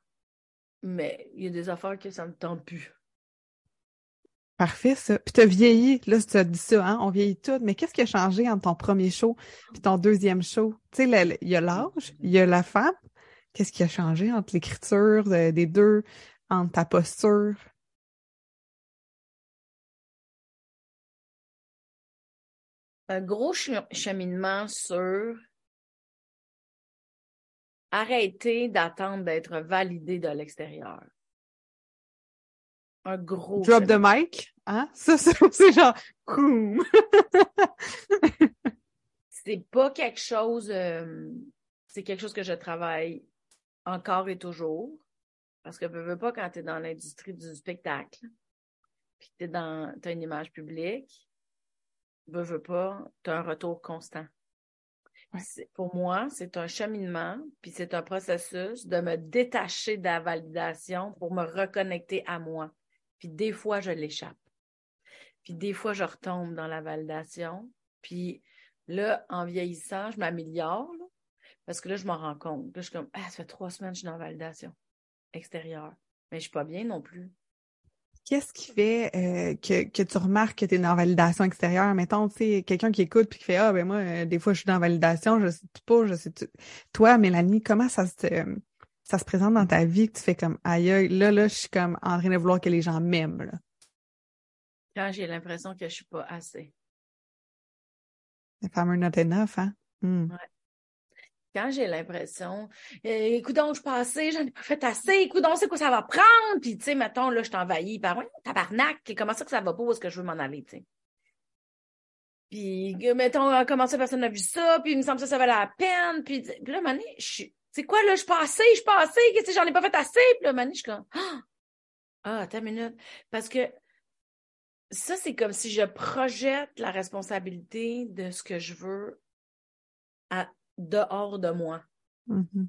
Mais il y a des affaires que ça me tente plus. Parfait, ça. Puis t'as vieilli, là, tu as dit ça, hein? On vieillit tout, mais qu'est-ce qui a changé entre ton premier show et ton deuxième show? Tu sais, il y a l'âge, il y a la femme. Qu'est-ce qui a changé entre l'écriture des deux, entre ta posture? Un gros cheminement sur arrêter d'attendre d'être validé de l'extérieur. Un gros. Drop the mic, hein? Ça, c'est genre, c'est pas quelque chose, euh, c'est quelque chose que je travaille encore et toujours. Parce que veux, veux pas quand tu es dans l'industrie du spectacle, puis tu dans, as une image publique, veux, veux pas, tu as un retour constant. Pour moi, c'est un cheminement, puis c'est un processus de me détacher de la validation pour me reconnecter à moi. Puis des fois, je l'échappe. Puis des fois, je retombe dans la validation. Puis là, en vieillissant, je m'améliore. Parce que là, je m'en rends compte. Là, je suis comme, ah, ça fait trois semaines que je suis dans la validation extérieure. Mais je suis pas bien non plus. Qu'est-ce qui fait euh, que, que, tu remarques que tu es dans la validation extérieure? Mettons, tu sais, quelqu'un qui écoute puis qui fait Ah, ben moi, euh, des fois, je suis dans la validation, je sais pas, je sais. Toi, Mélanie, comment ça se, ça se présente dans ta vie que tu fais comme aïe, là, là, je suis comme en train de vouloir que les gens m'aiment. Là? Quand j'ai l'impression que je suis pas assez. Le fameux not enough, hein? Hmm. Ouais. Quand j'ai l'impression, euh, écoute donc, je suis pas assez, j'en ai pas fait assez, écoute donc, c'est quoi ça va prendre? Puis, tu sais, mettons, là, je t'envahis par, ouais, tabarnak, comment ça que ça va pas, où est-ce que je veux m'en aller, tu sais? Puis, mettons, comment ça, personne n'a vu ça, puis il me semble que ça, ça valait la peine, puis, puis là, à je suis, c'est quoi, là, je suis pas assez, je suis pas assez, que j'en ai pas fait assez. Puis là, Mani, je suis comme, ah, ah, attends une minute. Parce que ça, c'est comme si je projette la responsabilité de ce que je veux à, dehors de moi. Mm-hmm.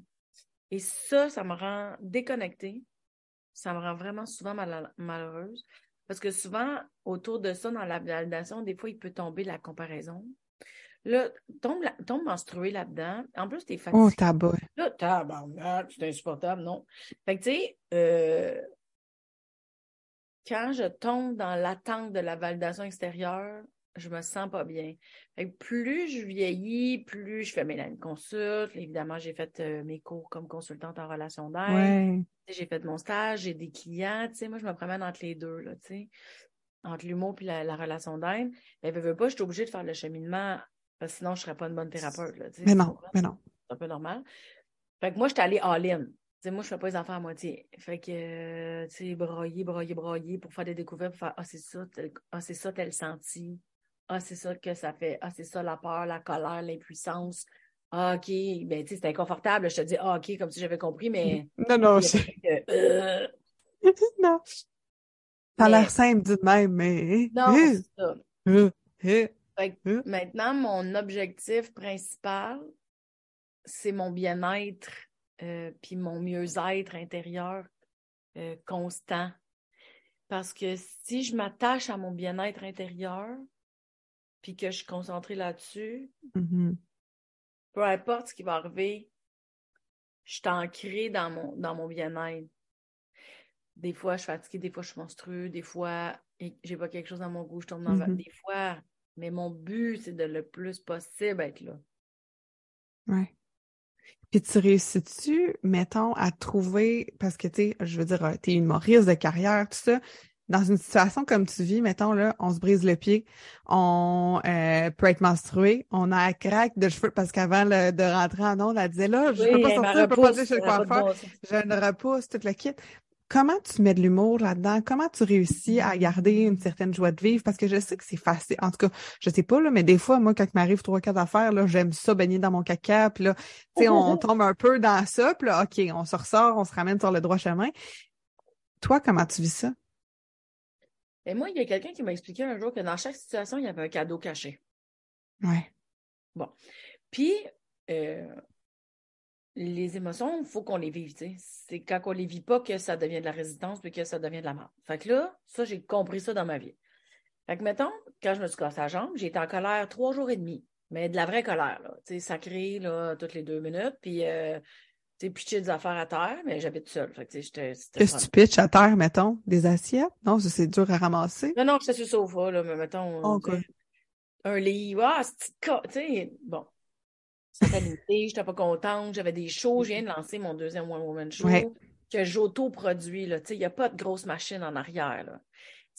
Et ça, ça me rend déconnectée. Ça me rend vraiment souvent malheureuse. Parce que souvent, autour de ça, dans la validation, des fois, il peut tomber la comparaison. Là, tombe, tombe menstrué là-dedans. En plus, t'es fatigué. Oh, tabac. Là, c'est insupportable, non? Fait que, tu sais, euh, quand je tombe dans l'attente de la validation extérieure, je me sens pas bien. Fait que plus je vieillis, plus je fais mes consultes. Évidemment, j'ai fait euh, mes cours comme consultante en relation d'aide. Ouais. J'ai fait mon stage, j'ai des clients. Tu sais, moi, je me promène entre les deux, là, tu sais, entre l'humour et la, relation d'aide. Mais ne veux pas, je suis obligée de faire le cheminement sinon, je ne serais pas une bonne thérapeute. Là, mais non, mais non. C'est un peu normal. Fait que moi, je suis allée all-in. Moi, je fais pas les enfants à moitié. Fait que, euh, tu sais, broyer, broyer, broyer pour faire des découvertes, pour faire, ah, c'est ça, ah, c'est ça, tel senti. Ah, c'est ça que ça fait. Ah, c'est ça, la peur, la colère, l'impuissance. ah, OK, ben, tu sais, c'est inconfortable. Je te dis, ah, OK, comme si j'avais compris, mais. Non, non, je... Euh... non. Ça a l'air simple, dit de même, mais. Non, euh, c'est ça. euh, Fait que maintenant, mon objectif principal, c'est mon bien-être euh, puis mon mieux-être intérieur euh, constant. Parce que si je m'attache à mon bien-être intérieur, puis que je suis concentrée là-dessus, mhm. peu importe ce qui va arriver, je suis ancrée dans mon, dans mon bien-être. Des fois, je suis fatiguée, des fois, je suis monstrueux, des fois, j'ai pas quelque chose dans mon goût, je tombe dans le- Mhm. Des fois, mais mon but, c'est de le plus possible être là. Ouais. Puis tu réussis-tu, mettons, à trouver, parce que, tu sais, je veux dire, euh, t'es humoriste de carrière, tout ça, dans une situation comme tu vis, mettons, là, on se brise le pied, on euh, peut être menstrué, on a un craque de cheveux, parce qu'avant de rentrer en onde, elle disait, là, je peux Oui, pas elle sortir, je peux pas aller chez le pas coiffeur, j'ai une repousse, tout le kit. Comment tu mets de l'humour là-dedans? Comment tu réussis à garder une certaine joie de vivre? Parce que je sais que c'est facile. En tout cas, je sais pas, là, mais des fois, moi, quand il m'arrive trois, quatre affaires, là, j'aime ça baigner dans mon caca. Puis là, tu sais, on tombe un peu dans ça. Puis là, OK, on se ressort, on se ramène sur le droit chemin. Toi, comment tu vis ça? Et moi, il y a quelqu'un qui m'a expliqué un jour que dans chaque situation, il y avait un cadeau caché. Ouais. Puis, euh, les émotions, il faut qu'on les vive. C'est quand on les vit pas que ça devient de la résistance puis que ça devient de la mort. Fait que là, ça, j'ai compris ça dans ma vie. Fait que, mettons, quand je me suis cassé la jambe, j'ai été en colère trois jours et demi. Mais de la vraie colère, là. Tu sais, sacrée, là, toutes les deux minutes. Puis, euh, tu sais, pitcher des affaires à terre, mais j'habite seule. Fait que, tu sais, j'étais. Qu'est-ce que tu pitches à terre, mettons? Des assiettes? Non, ça, c'est dur à ramasser. Non, non, j'étais sur le sofa, là, mais mettons. OK. tu sais, Un livre, ah, c'est tu sais, bon. Limité, j'étais pas contente, j'avais des shows, je viens de lancer mon deuxième One Woman Show Ouais. que j'auto-produis, il n'y a pas de grosse machine en arrière, là.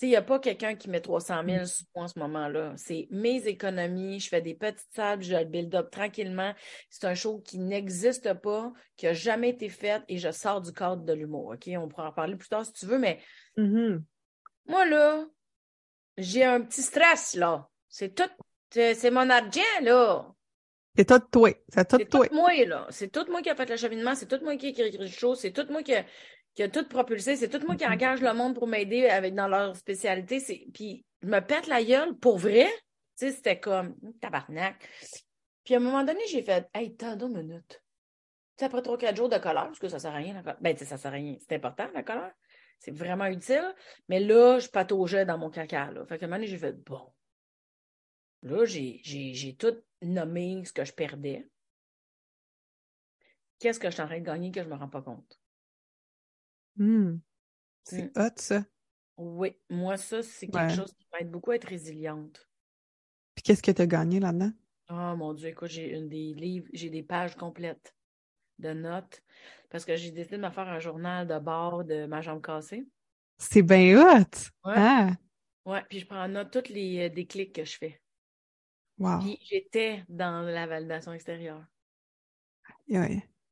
Il n'y a pas quelqu'un qui met 300 000 sous moi en ce moment-là. C'est mes économies, je fais des petites salles, je le build up tranquillement. C'est un show qui n'existe pas, qui n'a jamais été fait et je sors du cadre de l'humour, OK? On pourra en parler plus tard si tu veux, mais Mhm. moi, là, j'ai un petit stress, là. C'est tout, c'est c'est mon argent, là. C'est tout toi. C'est tout C'est toi. tout moi, là. C'est tout moi qui a fait le cheminement, c'est tout moi qui a écrit le show, c'est tout moi qui a, qui a tout propulsé, c'est tout moi qui engage le monde pour m'aider avec dans leur spécialité. Puis je me pète la gueule pour vrai. Tu sais, c'était comme tabarnak. Puis à un moment donné, j'ai fait Hey, t'as deux minutes. Tu sais, après trois, quatre jours de colère, parce que ça sert à rien, la colère. Ben, tu sais, ça sert à rien. C'est important, la colère. C'est vraiment utile. Mais là, je pataugeais dans mon caca, là. Fait que un moment donné, j'ai fait bon. Là, j'ai tout nommé ce que je perdais. Qu'est-ce que je suis en train de gagner que je me rends pas compte? Hmm. C'est Mm. hot, ça. Oui, moi, ça, c'est quelque Ouais. chose qui m'aide beaucoup à être résiliente. Puis qu'est-ce que tu as gagné là-dedans? Oh mon Dieu, écoute, j'ai une des livres, j'ai des pages complètes de notes parce que j'ai décidé de me faire un journal de bord de ma jambe cassée. C'est bien hot. Ouais. Ah, Ouais, puis je prends en note tous les euh, déclics que je fais. Wow. Puis j'étais dans la validation extérieure.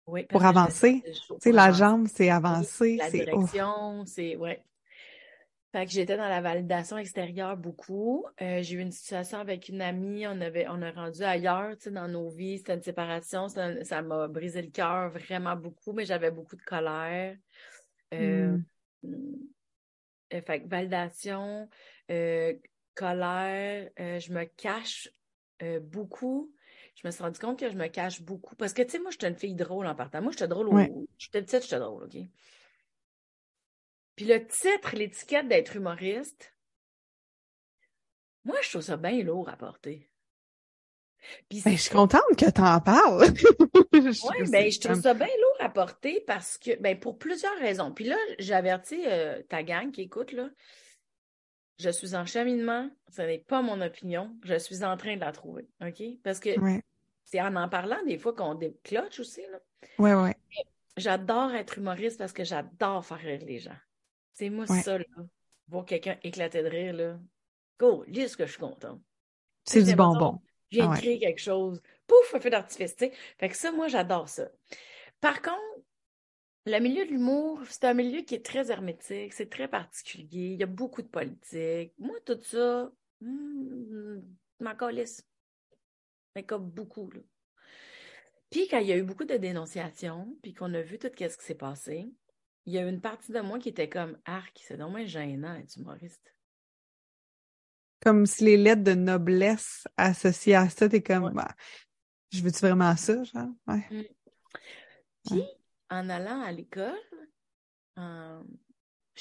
Oui, Pour avancer. Tu sais, la jambe, c'est avancer, La direction, c'est. Ouais. Fait que j'étais dans la validation extérieure beaucoup. Euh, j'ai eu une situation avec une amie, on avait, on a rendu ailleurs, tu sais, dans nos vies. C'était une séparation, un- ça m'a brisé le cœur vraiment beaucoup, mais j'avais beaucoup de colère. Euh, Hmm. euh, fait que validation, colère, je me cache euh, beaucoup. Je me suis rendu compte que je me cache beaucoup. Parce que, tu sais, moi, j'étais une fille drôle en partant. Moi, j'étais drôle au... Ouais. J'étais petite, j'étais drôle, OK? Puis le titre, l'étiquette d'être humoriste, moi, je trouve ça bien lourd à porter. Puis Ben, je suis contente que tu en parles. Je Oui, ben, je trouve ça bien lourd à porter parce que, ben, pour plusieurs raisons. Puis là, j'avertis euh, ta gang qui écoute, là. Je suis en cheminement, ce n'est pas mon opinion, je suis en train de la trouver, OK? Parce que Ouais, c'est en en parlant des fois qu'on décloche aussi, là. ouais, ouais. J'adore être humoriste parce que j'adore faire rire les gens. C'est moi Ouais. ça, là. Voir quelqu'un éclater de rire, là. Go, lis que je suis contente. C'est du bonbon. Je viens Ah de créer quelque chose. Pouf, un feu d'artifice, tu sais. Fait que ça, moi, j'adore ça. Par contre, le milieu de l'humour, c'est un milieu qui est très hermétique, c'est très particulier. Il y a beaucoup de politique. Moi, tout ça, hmm, m'en calisse. Mais comme beaucoup, là. Puis quand il y a eu beaucoup de dénonciations, puis qu'on a vu tout ce qui s'est passé, il y a une partie de moi qui était comme arc, c'est dommage gênant être humoriste? Comme si les lettres de noblesse associées à ça, t'es comme bah, je veux-tu vraiment ça, genre? Ouais. Mm. Puis, en allant à l'école, je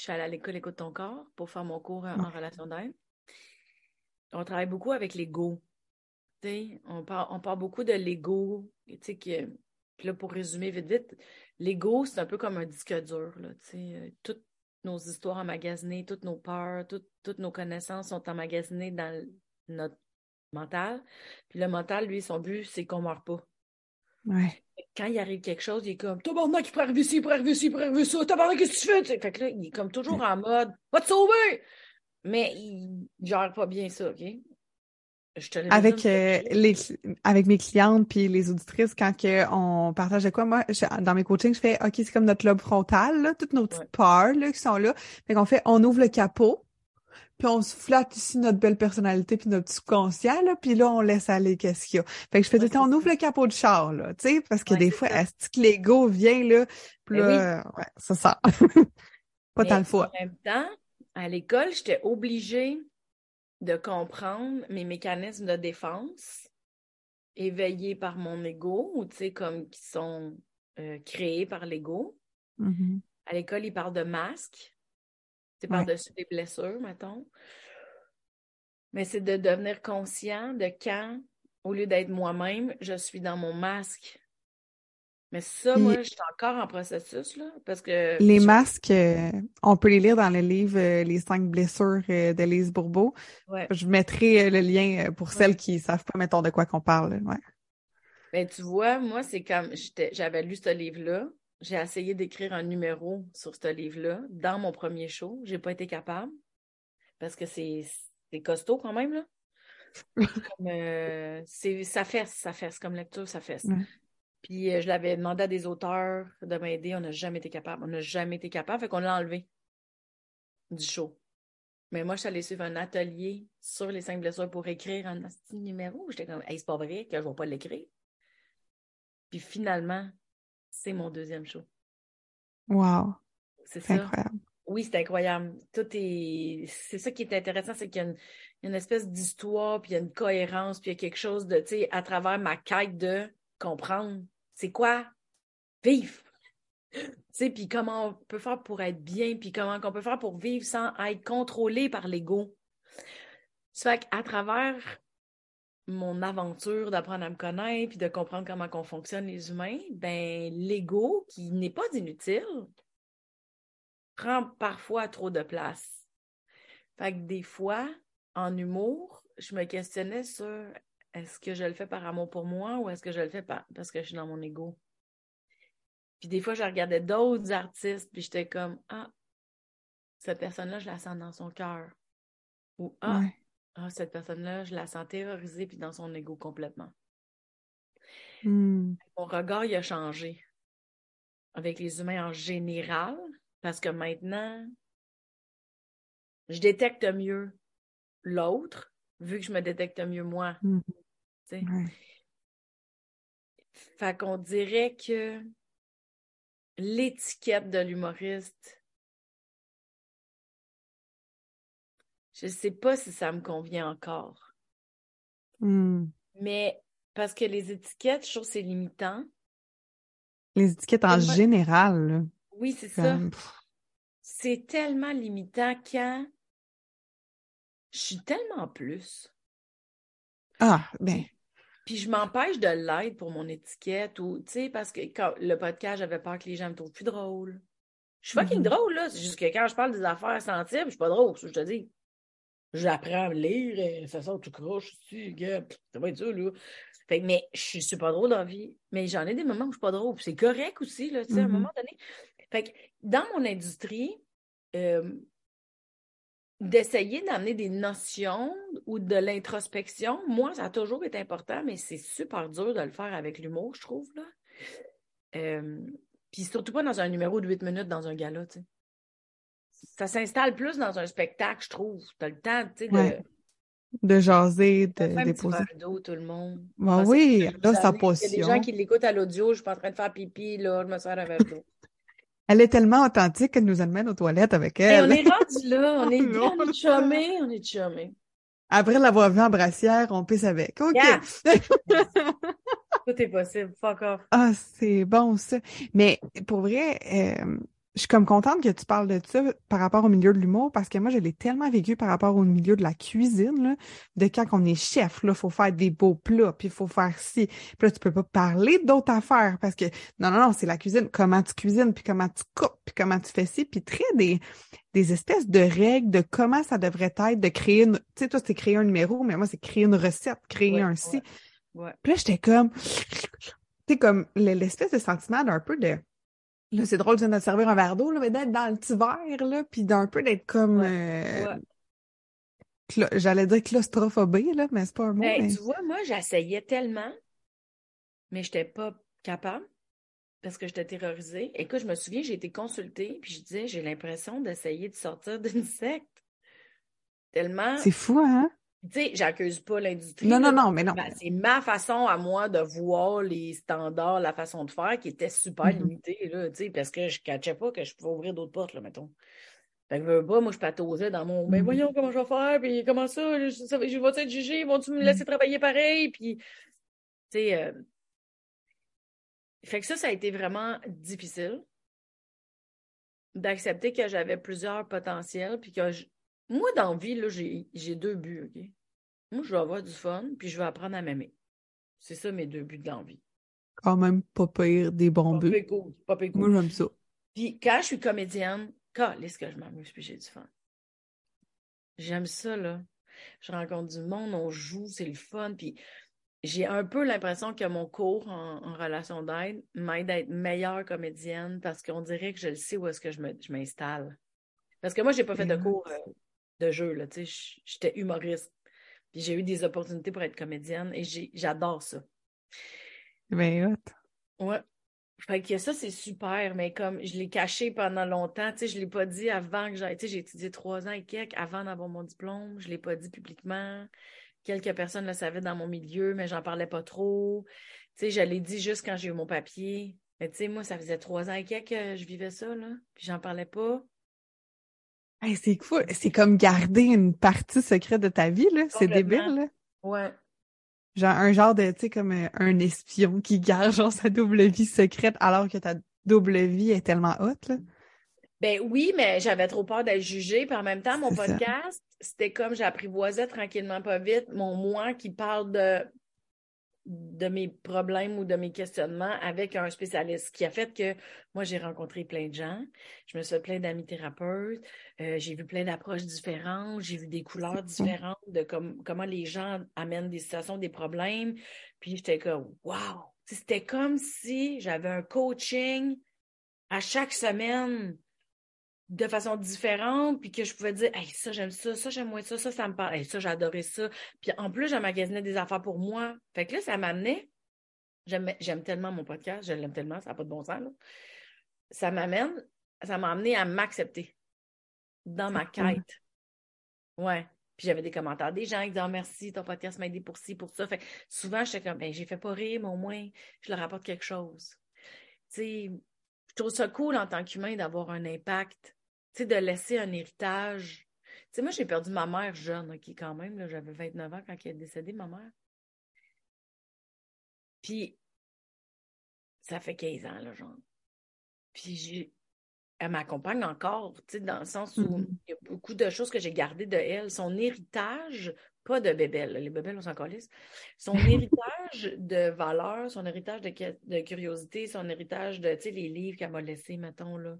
suis allée à l'école Écoute ton corps pour faire mon cours en relation d'aide. On travaille beaucoup avec l'ego. On parle, on parle beaucoup de l'ego. Là, pour résumer vite, vite, l'ego, c'est un peu comme un disque dur. Là, euh, toutes nos histoires emmagasinées, toutes nos peurs, toutes nos connaissances sont emmagasinées dans notre mental. Puis le mental, lui, son but, c'est qu'on ne meure pas. Ouais. Quand il arrive quelque chose, il est comme Tabarnak, il pourrait arriver ici, il pourrait arriver ici, il pourrait arriver ça. Tabarnak, qu'est-ce que tu fais? Fait que là, il est comme toujours en mode Va te sauver! Mais il gère pas bien ça, OK? avec euh, les avec mes clientes puis les auditrices quand que on partage de quoi moi dans mes coachings je fais ok c'est comme notre lobe frontal là, toutes nos petites peurs là, qui sont là fait qu'on fait on ouvre le capot puis on se flatte ici notre belle personnalité puis notre subconscient là puis là on laisse aller qu'est-ce qu'il y a. Fait que je fais tout le temps on ouvre le capot de char là tu sais parce que des fois est-ce que l'ego vient là? Puis ben là ouais ça. Sent pas tant de fois en même temps à l'école j'étais obligée de comprendre mes mécanismes de défense éveillés par mon ego ou tu sais comme qui sont euh, créés par l'ego. Mm-hmm. À l'école, ils parlent de masque. C'est par-dessus des blessures, mettons. Mais c'est de devenir conscient de quand, au lieu d'être moi-même, je suis dans mon masque mais ça, moi, je suis encore en processus, là, parce que... Les masques, euh, on peut les lire dans le livre euh, Les cinq blessures euh, de Lise Bourbeau. Je mettrai le lien pour celles qui ne savent pas, mettons, de quoi qu'on parle. Ouais. Ben, tu vois, moi, c'est comme... J'avais lu ce livre-là. J'ai essayé d'écrire un numéro sur ce livre-là dans mon premier show. J'ai pas été capable parce que c'est costaud quand même, là. comme, ça fesse, ça fesse. Comme lecture, ça fesse. Puis euh, je l'avais demandé à des auteurs de m'aider. On n'a jamais été capable. On n'a jamais été capable. Fait qu'on l'a enlevé du show. Mais moi, je suis allée suivre un atelier sur les cinq blessures pour écrire un petit numéro. J'étais comme, hey, c'est pas vrai que je ne vais pas l'écrire. Puis finalement, c'est mon deuxième show. Wow. C'est ça. Incroyable. Oui, c'est incroyable. Tout est. C'est ça qui est intéressant, c'est qu'il y a une, espèce d'histoire, puis il y a une cohérence, puis il y a quelque chose de, tu sais, à travers ma quête de comprendre c'est quoi vivre? Tu puis comment on peut faire pour être bien, puis comment on peut faire pour vivre sans être contrôlé par l'ego. Ça fait qu'à travers mon aventure d'apprendre à me connaître, puis de comprendre comment on fonctionne les humains, ben l'ego, qui n'est pas inutile, prend parfois trop de place. Fait que des fois, en humour, je me questionnais sur est-ce que je le fais par amour pour moi ou est-ce que je le fais parce que je suis dans mon ego? Puis des fois, je regardais d'autres artistes, puis j'étais comme, ah, cette personne-là, je la sens dans son cœur. Ou, ah, ah cette personne-là, je la sens terrorisée, puis dans son ego complètement. Hmm. Mon regard, il a changé avec les humains en général, parce que maintenant, je détecte mieux l'autre, vu que je me détecte mieux moi. Hmm. Fait qu'on dirait que l'étiquette de l'humoriste, je sais pas si ça me convient encore. Hmm. Mais parce que les étiquettes, je trouve c'est limitant. Les étiquettes en général. Oui, c'est ça. C'est tellement limitant quand je suis tellement plus. Ah, ben. Puis je m'empêche de l'aide pour mon étiquette ou, tu sais, parce que quand le podcast, j'avais peur que les gens me trouvent plus drôle. Je suis fucking mm-hmm. drôle, là. C'est juste que quand je parle des affaires sensibles, je suis pas drôle, ça, je te dis. J'apprends à me lire, et ça sort tout croche, tu ça va être ça, là. Fait mais je suis pas drôle dans la vie. Mais j'en ai des moments où je suis pas drôle. C'est correct aussi, là, tu sais, à un mm-hmm. moment donné. Fait que dans mon industrie, euh, d'essayer d'amener des notions ou de l'introspection, moi, ça a toujours été important, mais c'est super dur de le faire avec l'humour, je trouve. Là. Euh, puis surtout pas dans un numéro de 8 minutes dans un gala, tu sais. Ça s'installe plus dans un spectacle, je trouve. Tu as le temps, tu sais, de jaser, de Ça fait un petit déposer. verre d'eau, tout le monde. Ah, c'est oui, là, sa savez, Il y a des gens qui l'écoutent à l'audio, je suis pas en train de faire pipi, là, je me sers un verre d'eau. Elle est tellement authentique qu'elle nous amène aux toilettes avec Hey, on elle. est rendu là, on est bien, on est chumés, on est chumés. Après l'avoir vu en brassière, on pisse avec. OK. Yeah. Tout est possible, fuck off. Ah, c'est bon ça. Mais pour vrai, euh, je suis comme contente que tu parles de ça par rapport au milieu de l'humour parce que moi, je l'ai tellement vécu par rapport au milieu de la cuisine, là, de quand on est chef, là, faut faire des beaux plats, puis il faut faire ci. Puis là, tu peux pas parler d'autres affaires parce que non, non, non, c'est la cuisine. Comment tu cuisines, puis comment tu coupes, puis comment tu fais ci, puis très des, des espèces de règles de comment ça devrait être de créer une. Tu sais, toi, c'est créer un numéro, mais moi, c'est créer une recette, créer Ouais, un ci. ouais, ouais. Puis là, j'étais comme, tu sais, comme le- l'espèce de sentiment d'un peu de, là, c'est drôle, tu viens de te servir un verre d'eau, là, mais d'être dans le petit verre, là, puis d'un peu d'être comme, Ouais, euh, ouais. cla- j'allais dire claustrophobie, là, mais c'est pas un mot, Ben, mais... tu vois, moi, j'essayais tellement, mais j'étais pas capable parce que j'étais terrorisée. Écoute, je me souviens, j'ai été consultée, puis je disais, j'ai l'impression d'essayer de sortir d'une secte. Tellement, C'est fou, hein? Tu sais, j'accuse pas l'industrie. Non, non, non, mais non. Ben, c'est ma façon à moi de voir les standards, la façon de faire qui était super Mhm. limitée, là, tu sais, parce que je ne catchais pas que je pouvais ouvrir d'autres portes, là, mettons. Fait que, veux pas, moi, je patausais dans mon, ben Mhm. voyons comment je vais faire, puis comment ça, je, ça, je vais être jugé, vont-tu me laisser travailler pareil, puis, tu sais, euh, fait que ça, ça a été vraiment difficile d'accepter que j'avais plusieurs potentiels, puis que je- moi, dans la vie, là, j'ai j'ai deux buts, OK? Moi, je veux avoir du fun, puis je veux apprendre à m'aimer. C'est ça mes deux buts de l'envie. Quand même pas pire des bons Pas buts. cool, pas pire Moi, cool. j'aime ça. Puis quand je suis comédienne, calisse que je m'amuse, puis j'ai du fun. J'aime ça, là. Je rencontre du monde, on joue, c'est le fun, puis j'ai un peu l'impression que mon cours en, en relation d'aide m'aide à être meilleure comédienne parce qu'on dirait que je le sais où est-ce que je me- je m'installe. Parce que moi, j'ai pas fait de cours euh, de jeu, là, tu sais, j- j'étais humoriste. Puis j'ai eu des opportunités pour être comédienne et j'adore ça. Ben, hot. Ouais. Fait que ça, c'est super, mais comme je l'ai caché pendant longtemps, tu sais, je l'ai pas dit avant que j'ai, tu sais, j'ai étudié trois ans et quelques avant d'avoir mon diplôme, je l'ai pas dit publiquement. Quelques personnes le savaient dans mon milieu, mais j'en parlais pas trop. Tu sais, je l'ai dit juste quand j'ai eu mon papier. Mais tu sais, moi, ça faisait trois ans et quelques que je vivais ça, là, puis j'en parlais pas. Hey, c'est fou. C'est comme garder une partie secrète de ta vie, là. C'est débile, là. Ouais. Genre, un genre de, tu sais, comme euh, un espion qui garde, genre, sa double vie secrète alors que ta double vie est tellement haute, là. Ben oui, mais j'avais trop peur d'être jugée. Puis en même temps, mon podcast, c'était comme j'apprivoisais tranquillement pas vite mon moi qui parle de, de mes problèmes ou de mes questionnements avec un spécialiste. Ce qui a fait que moi, j'ai rencontré plein de gens. Je me suis fait plein d'amis thérapeutes. Euh, j'ai vu plein d'approches différentes. J'ai vu des couleurs différentes de comme, comment les gens amènent des situations, des problèmes. Puis j'étais comme, wow! C'était comme si j'avais un coaching à chaque semaine de façon différente, puis que je pouvais dire, hey, ça, j'aime ça, ça, j'aime moins ça, ça, ça me parle, hey, ça, j'adorais ça. Puis en plus, j'emmagasinais des affaires pour moi. Fait que là, ça m'amenait, j'aime j'aime tellement mon podcast, je l'aime tellement, ça n'a pas de bon sens, là. Ça m'amène, ça m'a amené à m'accepter dans ma quête. Ouais. Puis j'avais des commentaires des gens qui disaient Ah, merci, ton podcast m'a aidé pour ci, pour ça. Fait que souvent, j'étais comme, ben, j'ai fait pas rire, mais au moins, je leur apporte quelque chose. Tu sais, je trouve ça cool en tant qu'humain d'avoir un impact, sais, de laisser un héritage. Tu sais, moi, j'ai perdu ma mère jeune, OK, quand même, là, j'avais 29 ans quand elle est décédée, ma mère. Puis, ça fait 15 ans, là, genre. Puis, j'ai... elle m'accompagne encore, tu sais, dans le sens où Mhm. il y a beaucoup de choses que j'ai gardées de elle. Son héritage, pas de bébelles, les bébelles, on s'en calisse. Son héritage de valeurs, son héritage de, de curiosité, son héritage de, tu sais, les livres qu'elle m'a laissés, mettons, là.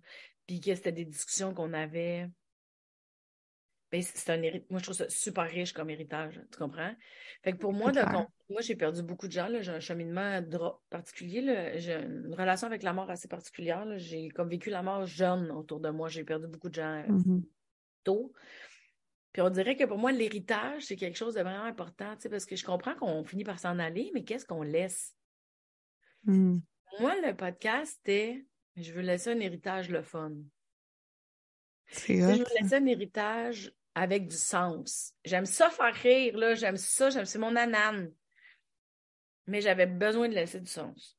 Puis que c'était des discussions qu'on avait. Ben, c'est un hérit- Moi, je trouve ça super riche comme héritage, tu comprends? Fait que pour moi, moi, j'ai perdu beaucoup de gens. J'ai un cheminement particulier. J'ai une relation avec la mort assez particulière. J'ai comme vécu la mort jeune autour de moi. J'ai perdu beaucoup de gens euh, Mhm. tôt. Puis on dirait que pour moi, l'héritage, c'est quelque chose de vraiment important, parce que je comprends qu'on finit par s'en aller, mais qu'est-ce qu'on laisse? Mhm. Moi, le podcast, c'était je veux laisser un héritage le fun. C'est je veux laisser un héritage avec du sens. J'aime ça faire rire, là. J'aime ça, j'aime, c'est mon anane. Mais j'avais besoin de laisser du sens.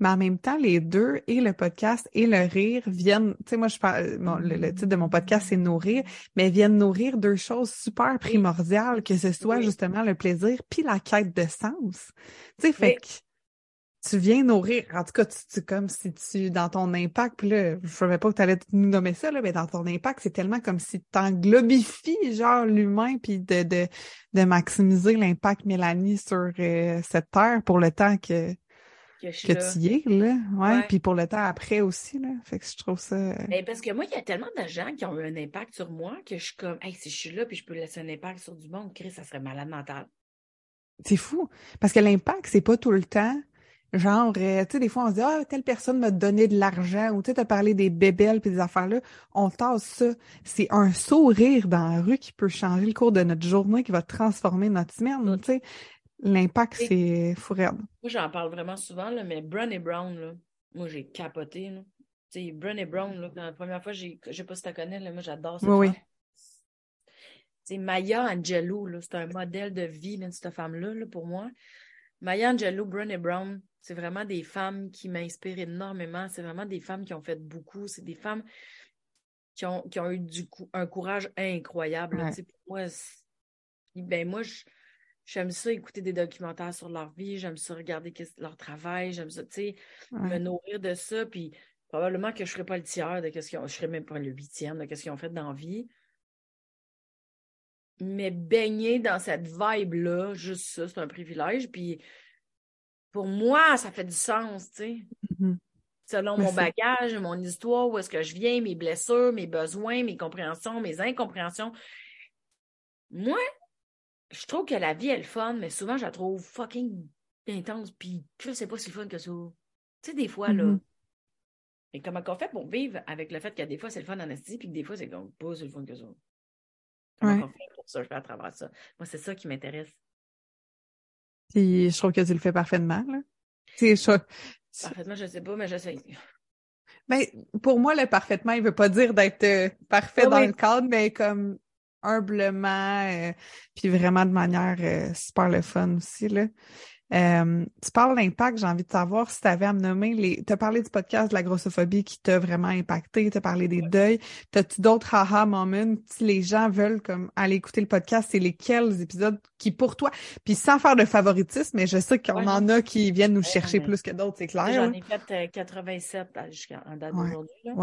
Mais en même temps, les deux, et le podcast et le rire, viennent, tu sais, moi, je parle, le, titre de mon podcast, c'est Nourrir, mais viennent nourrir deux choses super primordiales, que ce soit justement le plaisir puis la quête de sens. Tu sais, fait que tu viens nourrir, en tout cas, tu, comme si tu, dans ton impact, puis là, je savais pas que tu allais nous nommer ça, là, mais dans ton impact, c'est tellement comme si tu englobifies, genre, l'humain, puis de, de, de maximiser l'impact Mélanie sur euh, cette terre pour le temps que, que, tu y es, là. Ouais, Puis pour le temps après aussi, là. Fait que je trouve ça. Euh, mais parce que moi, il y a tellement de gens qui ont eu un impact sur moi que je suis comme, hey, si je suis là puis je peux laisser un impact sur du monde, Chris, ça serait malade mental. C'est fou. Parce que l'impact, c'est pas tout le temps. Genre, euh, tu sais, des fois, on se dit, ah, telle personne m'a donné de l'argent, ou tu sais, t'as parlé des bébelles puis des affaires-là. On tasse ça. C'est un sourire dans la rue qui peut changer le cours de notre journée, qui va transformer notre semaine, tu sais. L'impact, c'est fou Moi, j'en parle vraiment souvent, là, mais Brené Brown, là, moi, j'ai capoté. Là. Tu sais, Brené Brown, là, la première fois, je ne sais pas si tu la connais, là, moi, j'adore ça. Oui, oui. C'est Maya Angelou, c'est un modèle de vie, de cette femme-là, là, pour moi. Maya Angelou, Brené Brown, c'est vraiment des femmes qui m'inspirent énormément. C'est vraiment des femmes qui ont fait beaucoup. C'est des femmes qui ont, qui ont eu du un courage incroyable. Pour moi, ben moi, je J'aime ça écouter des documentaires sur leur vie, j'aime ça regarder leur travail, j'aime ça, tu sais, me nourrir de ça, puis probablement que je ne serais pas le tiers de ce qu'ils ont, je serais même pas le huitième de ce qu'ils ont fait dans la vie. Mais baigner dans cette vibe-là, juste ça, c'est un privilège. Puis pour moi, ça fait du sens, tu sais. Mm-hmm. Selon mon bagage, mon histoire, où est-ce que je viens, mes blessures, mes besoins, mes compréhensions, mes incompréhensions. Moi, je trouve que la vie est le fun, mais souvent, je la trouve fucking intense, puis je sais pas si le fun que ça. Tu sais, des fois, là. Mm-hmm. Et comment qu'on fait pour vivre avec le fait que des fois, c'est le fun en esti, puis que des fois, c'est comme pas si le fun que ça. Comment on fait pour ça, je fais à travers ça. Moi, c'est ça qui m'intéresse. Puis je trouve que tu le fais parfaitement, là. Je... Parfaitement, je sais pas, mais j'essaie. Mais ben, pour moi, le parfaitement, il veut pas dire d'être euh, parfait ah dans le cadre, mais comme humblement, euh, puis vraiment de manière euh, super le fun aussi. Là. Euh, tu parles d'impact, j'ai envie de savoir si tu avais à me nommer les. Tu as parlé du podcast de la grossophobie qui t'a vraiment impacté, tu as parlé des deuils. T'as-tu d'autres aha moments? Si les gens veulent comme aller écouter le podcast, c'est lesquels épisodes qui pour toi, puis sans faire de favoritisme, mais je sais qu'on en a qui viennent nous chercher plus que d'autres, c'est clair. J'en ai fait 87 jusqu'à date d'aujourd'hui.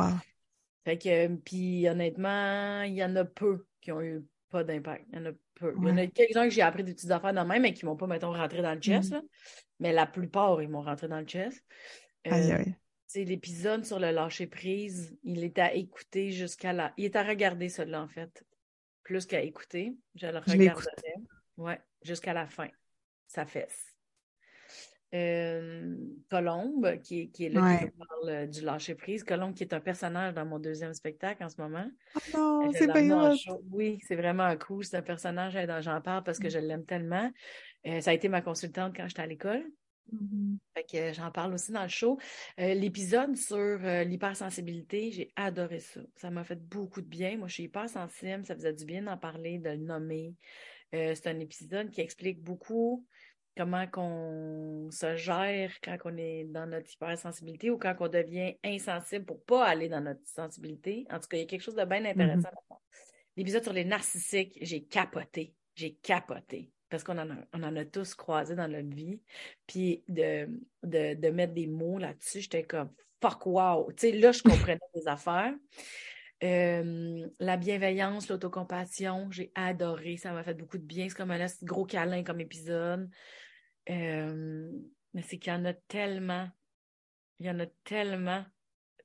Fait que, puis honnêtement, il y en a peu qui ont eu pas d'impact. Il y en a peu. Il y en a quelques-uns que j'ai appris des petites affaires dans le même, mais qui m'ont pas, mettons, rentré dans le chess. Mm. Mais la plupart, ils m'ont rentré dans le chess. Euh, l'épisode sur le lâcher prise, il est à écouter jusqu'à la. Il est à regarder celui-là, en fait. Plus qu'à écouter. Je le regarderai. Ouais, jusqu'à la fin. Ça fesse. Euh, Colombe, qui, qui, est là, qui nous parle euh, du lâcher prise. Colombe, qui est un personnage dans mon deuxième spectacle en ce moment. Oh non, c'est pas Oui, c'est vraiment cool. C'est un personnage dont j'en parle parce que mm. je l'aime tellement. Euh, ça a été ma consultante quand j'étais à l'école. Que j'en parle aussi dans le show. L'épisode sur l'hypersensibilité, j'ai adoré ça. Ça m'a fait beaucoup de bien. Moi, je suis hypersensible. Ça faisait du bien d'en parler, de le nommer. c'est un épisode qui explique beaucoup comment qu'on se gère quand on est dans notre hypersensibilité ou quand on devient insensible pour pas aller dans notre sensibilité. En tout cas, il y a quelque chose de bien intéressant. Mm-hmm. L'épisode sur les narcissiques, j'ai capoté. J'ai capoté. Parce qu'on en, on en a tous croisé dans notre vie. Puis de, de, mettre des mots là-dessus, j'étais comme fuck wow. Tu sais, là, je comprenais des affaires. Euh, la bienveillance, l'autocompassion, j'ai adoré. Ça m'a fait beaucoup de bien. C'est comme un gros câlin comme épisode. Euh, mais c'est qu'il y en a tellement. Il y en a tellement.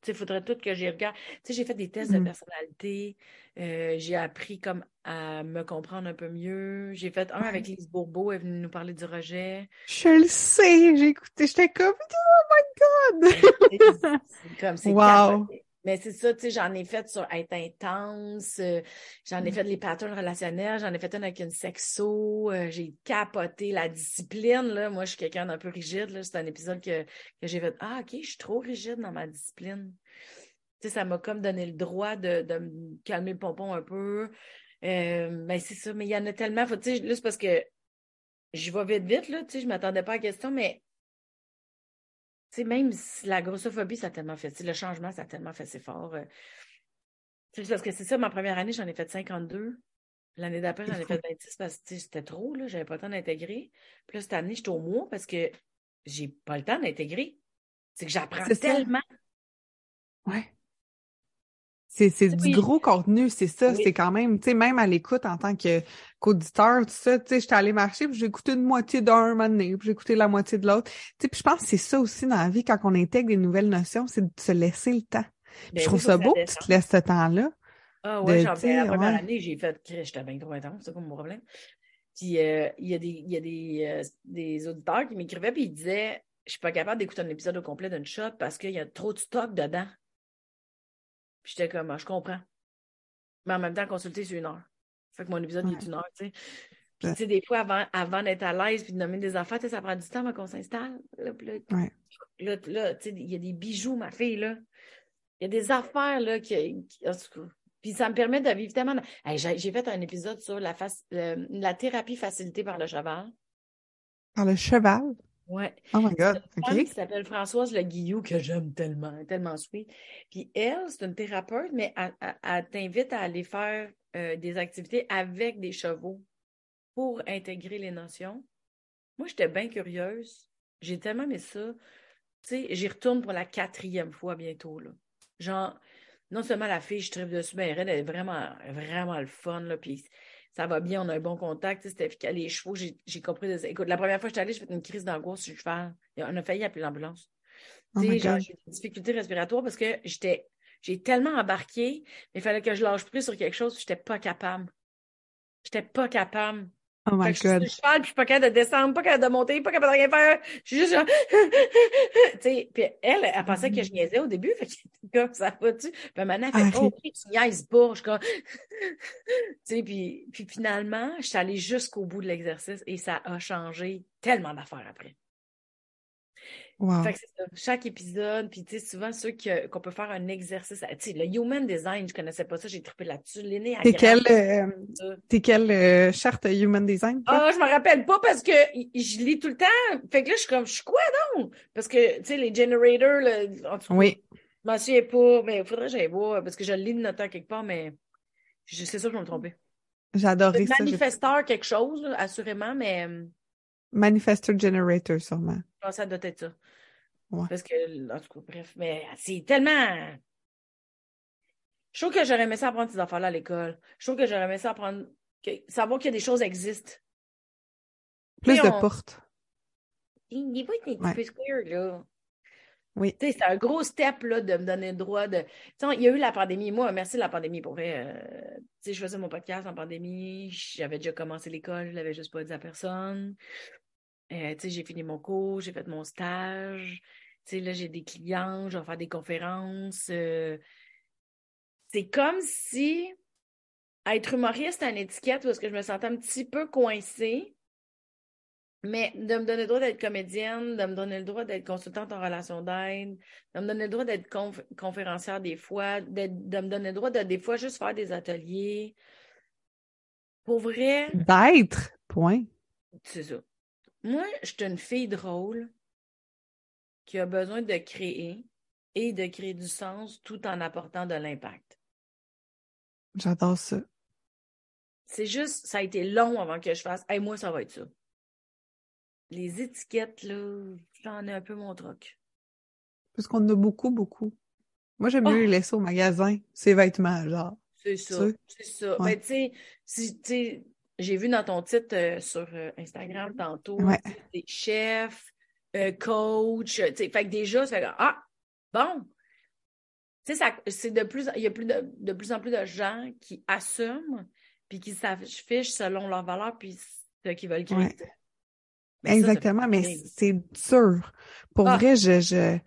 Tu sais, il faudrait tout que j'y regarde. Tu sais, j'ai fait des tests de mm-hmm. personnalité. Euh, j'ai appris comme à me comprendre un peu mieux. J'ai fait un avec Lise Bourbeau, elle est venue nous parler du rejet. Je le sais, j'ai écouté, j'étais comme Oh my God! c'est comme c'est wow. Mais c'est ça, tu sais, j'en ai fait sur être intense, euh, j'en ai mm. fait les patterns relationnels, j'en ai fait une avec une sexo, euh, j'ai capoté la discipline, là. Moi, je suis quelqu'un d'un peu rigide, là. C'est un épisode que, que j'ai fait, ah, OK, je suis trop rigide dans ma discipline. Tu sais, ça m'a comme donné le droit de, de me calmer le pompon un peu. Euh, ben, c'est ça, mais il y en a tellement. Tu sais, là, c'est parce que je vais vite, vite, là, tu sais, je m'attendais pas à la question, mais sais, même si la grossophobie, ça a tellement fait, le changement, ça a tellement fait c'est fort. Euh, parce que c'est ça, ma première année, j'en ai fait 52. L'année d'après, j'en ai fait 26 parce que c'était trop, là, j'avais pas le temps d'intégrer. Puis là, cette année, j'étais au mois parce que j'ai pas le temps d'intégrer. C'est que j'apprends tellement. Ouais. C'est du gros contenu, c'est ça. C'est quand même, tu sais, même à l'écoute en tant qu'auditeur, tout ça, tu sais, j'étais allée marcher, puis j'ai écouté une moitié d'un moment donné, puis j'ai écouté la moitié de l'autre. Tu sais, puis je pense que c'est ça aussi dans la vie, quand on intègre des nouvelles notions, c'est de se laisser le temps. Ben je trouve ça beau que tu te laisses ce temps-là. Ah ouais, j'en la première année, j'ai fait, j'étais bien trop intense, c'est comme mon problème. Puis euh, il y a des, y a des, euh, des auditeurs qui m'écrivaient, puis ils disaient, je suis pas capable d'écouter un épisode au complet d'une shot parce qu'il y a trop de stock dedans. Puis j'étais comme, ah, je comprends. Mais en même temps, consulter, c'est une heure. Fait que mon épisode, il est une heure, tu sais. Puis, tu sais, des fois, avant, avant d'être à l'aise puis de nommer des affaires, ça prend du temps avant qu'on s'installe. Là, là, là, tu sais, il y a des bijoux, ma fille, là. Il y a des affaires, là, qui. en tout cas. Puis ça me permet de vivre tellement. J'ai fait un épisode sur la, la thérapie facilitée par le cheval. Par le cheval? Ouais. Oh my God. Une femme qui s'appelle Françoise Le Guillou, que j'aime tellement, tellement sweet. Puis elle, c'est une thérapeute, mais elle, t'invite à aller faire euh, des activités avec des chevaux pour intégrer les notions. Moi, j'étais bien curieuse. J'ai tellement aimé ça. Tu sais, j'y retourne pour la quatrième fois bientôt. Là. Genre, non seulement la fille, je tripe dessus, mais elle est vraiment, vraiment le fun. Là, puis ça va bien, on a un bon contact, c'était efficace. Les chevaux, j'ai compris. Écoute, la première fois que je suis allée, j'ai fait une crise d'angoisse sur le cheval. On a failli appeler l'ambulance. Oh j'ai des difficultés respiratoires parce que j'étais, j'ai tellement embarqué, mais il fallait que je lâche plus sur quelque chose, je n'étais pas capable. J'étais pas capable. Oh my God. Je parle, puis je suis pas capable de descendre, pas capable de monter, pas capable de rien faire. Je suis juste genre, tu sais, puis elle, elle pensait que je niaisais au début, fait que comme ça va-tu? Puis maintenant, elle fait, oh, tu niaises pas. Je comme, tu sais, puis, puis finalement, je suis allée jusqu'au bout de l'exercice et ça a changé tellement d'affaires après. Fait que ça. Chaque épisode, puis tu sais, souvent ceux qu'on peut faire un exercice. Tu sais, le human design, je connaissais pas ça, j'ai trippé là-dessus. L'aîné T'es quelle, euh, t'es quelle euh, charte human design? Ah, je me rappelle pas parce que je lis tout le temps. Fait que là, je suis comme, je suis quoi donc? Parce que, tu sais, les generators, là, en tout cas, oui. je m'en souviens pas, mais il faudrait que j'aille voir parce que je lis de note quelque part, mais je sais ça, je vais me tromper. J'adorais ça. Manifesteur quelque chose, assurément, mais. Manifestor generator, sûrement. Je pense que ça doit être ça. Parce que, en tout cas, bref, mais c'est tellement. Je trouve que j'aurais aimé ça apprendre ces affaires-là à l'école. Je trouve que j'aurais aimé ça apprendre. Que... savoir qu'il y a des choses existent. Plus de portes. Il faut être un petit peu square, là. Oui. C'est un gros step là, de me donner le droit de. il y a eu la pandémie. Moi, merci la pandémie pour vrai. Euh, je faisais mon podcast en pandémie. J'avais déjà commencé l'école, je ne l'avais juste pas dit à personne. Euh, j'ai fini mon cours, j'ai fait mon stage. là, j'ai des clients, je vais faire des conférences. Euh. c'est comme si être humoriste, c'est une étiquette parce que je me sentais un petit peu coincée. Mais de me donner le droit d'être comédienne, de me donner le droit d'être consultante en relation d'aide, de me donner le droit d'être conférencière des fois, de, de, me donner le droit de des fois juste faire des ateliers. Pour vrai. D'être, point. C'est ça. Moi, je suis une fille drôle qui a besoin de créer et de créer du sens tout en apportant de l'impact. J'adore ça. C'est juste, ça a été long avant que je fasse, hey, moi, ça va être ça. Les étiquettes, là, j'en ai un peu mon truc. Parce qu'on en a beaucoup, beaucoup. Moi, j'aime mieux les oh! laisser au magasin, ces vêtements, genre. C'est ça, c'est ça. Mais tu sais, j'ai vu dans ton titre euh, sur euh, Instagram tantôt, des chefs, euh, coach, fait que déjà, ça fait ah, bon. Tu sais, c'est de plus, il y a plus de, de, plus en plus de gens qui assument puis qui s'affichent selon leurs valeurs puis ce qu'ils veulent créer. Exactement, mais c'est dur. Pour ah! vrai, je, je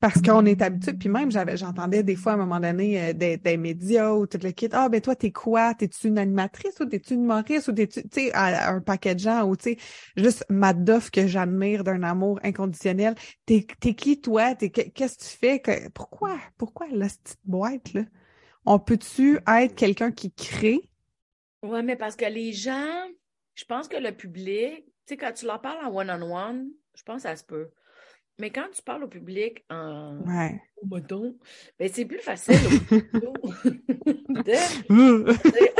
parce qu'on est habitué, puis même j'avais j'entendais des fois à un moment donné euh, des, des, médias ou tout le kit, ah ben toi t'es quoi? T'es-tu une animatrice ou t'es-tu une humoriste ou t'es-tu tu sais un paquet de gens ou tu sais juste Madoff que j'admire d'un amour inconditionnel. T'es t'es qui toi? T'es qu'est-ce que tu fais? Que, pourquoi? Pourquoi la petite boîte là? On peut-tu être quelqu'un qui crée Ouais, mais parce que les gens, je pense que le public, sais, quand tu leur parles en one-on-one, je pense que ça se peut. Mais quand tu parles au public en Ouais. au moton, ben c'est plus facile de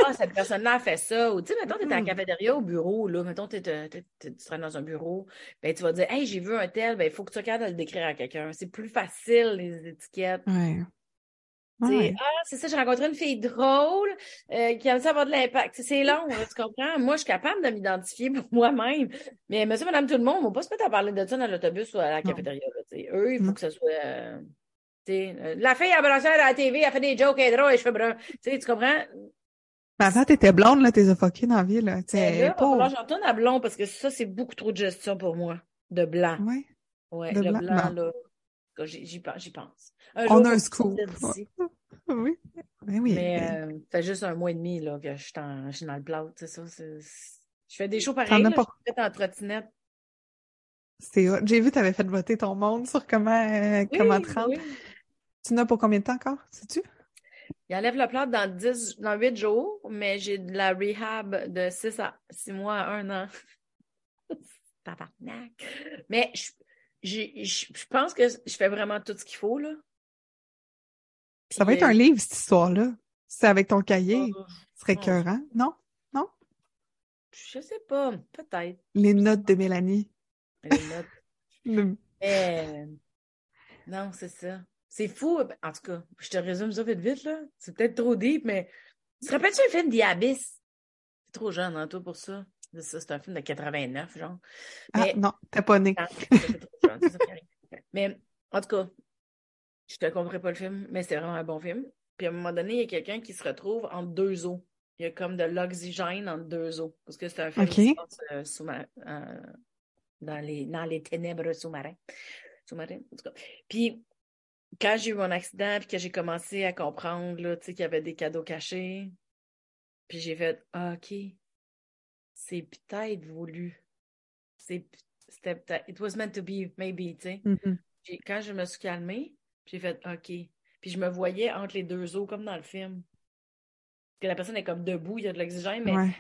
ah, cette personne-là a fait ça. Ou tu sais, mettons, tu es à la Mhm. cafétéria au bureau, là, mettons, tu serais dans un bureau, ben tu vas dire, hey, j'ai vu un tel, ben il faut que tu capable de le décrire à quelqu'un. C'est plus facile, les étiquettes. Ouais. Ouais. ah, c'est ça, j'ai rencontré une fille drôle euh, qui aime ça avoir de l'impact. C'est long, tu comprends? Moi, je suis capable de m'identifier pour moi-même. Mais monsieur, madame, tout le monde, on va pas se mettre à parler de ça dans l'autobus ou à la cafétéria. Eux, il faut que ce soit. euh, euh, la fille à à la TV, elle fait des jokes, elle est drôle, cheveux bruns. Tu comprends? Mais avant, t'étais blonde, là, t'es fucké dans la vie, là. Tu Mais sais, là, il va pauvre. falloir que j'en retourne à blond parce que ça, c'est beaucoup trop de gestion pour moi. De blanc. Ouais. Ouais, De le blanc, blanc, là. J'y j'y pense. Un On jour, a un scoop. Oui. Ben oui. Mais ben, euh, ça fait juste un mois et demi là, que je suis, en- je suis dans le plâtre, c'est ça. Je fais des shows pareils, là, pas. je suis faite en trottinette. C'est. J'ai vu, t'avais fait voter ton monde sur comment, euh, comment Oui, te rendre. oui. Tu n'as pour combien de temps encore, sais-tu? Il enlève le plâtre dans 10, dans 8 jours, mais j'ai de la rehab de 6 à 6 mois à 1 an. Tabarnak. Mais je, je, je pense que je fais vraiment tout ce qu'il faut, là. Ça va être un euh, livre, cette histoire-là. C'est avec ton cahier. oh, Ce serait écœurant, non? Non? je sais pas, peut-être. Les notes de Mélanie. Les notes. Le- Mais non, c'est ça. C'est fou. En tout cas, je te résume ça vite vite, là. C'est peut-être trop deep, mais tu te rappelles-tu le film The Abyss? C'est trop jeune, hein, toi, pour ça. C'est ça, c'est un film de 89, genre. Ah, Mais non, t'es pas né. Ça qui arrive. Mais en tout cas, je te comprends pas le film, mais c'est vraiment un bon film. Puis à un moment donné, il y a quelqu'un qui se retrouve entre deux eaux. Il y a comme de l'oxygène entre deux eaux. Parce que c'est un film OK. qui se passe euh, sous-mar- euh, dans, les, dans les ténèbres sous-marins. Sous-marins, en tout cas. Puis quand j'ai eu mon accident, puis que j'ai commencé à comprendre là, qu'il y avait des cadeaux cachés, puis j'ai fait ah, OK, c'est peut-être voulu. C'est C'était peut-être. It was meant to be, maybe, tu sais. Mhm. J'ai- Quand je me suis calmée, j'ai fait OK. Puis je me voyais entre les deux eaux, comme dans le film. Parce que la personne est comme debout, il y a de l'oxygène, mais Ouais.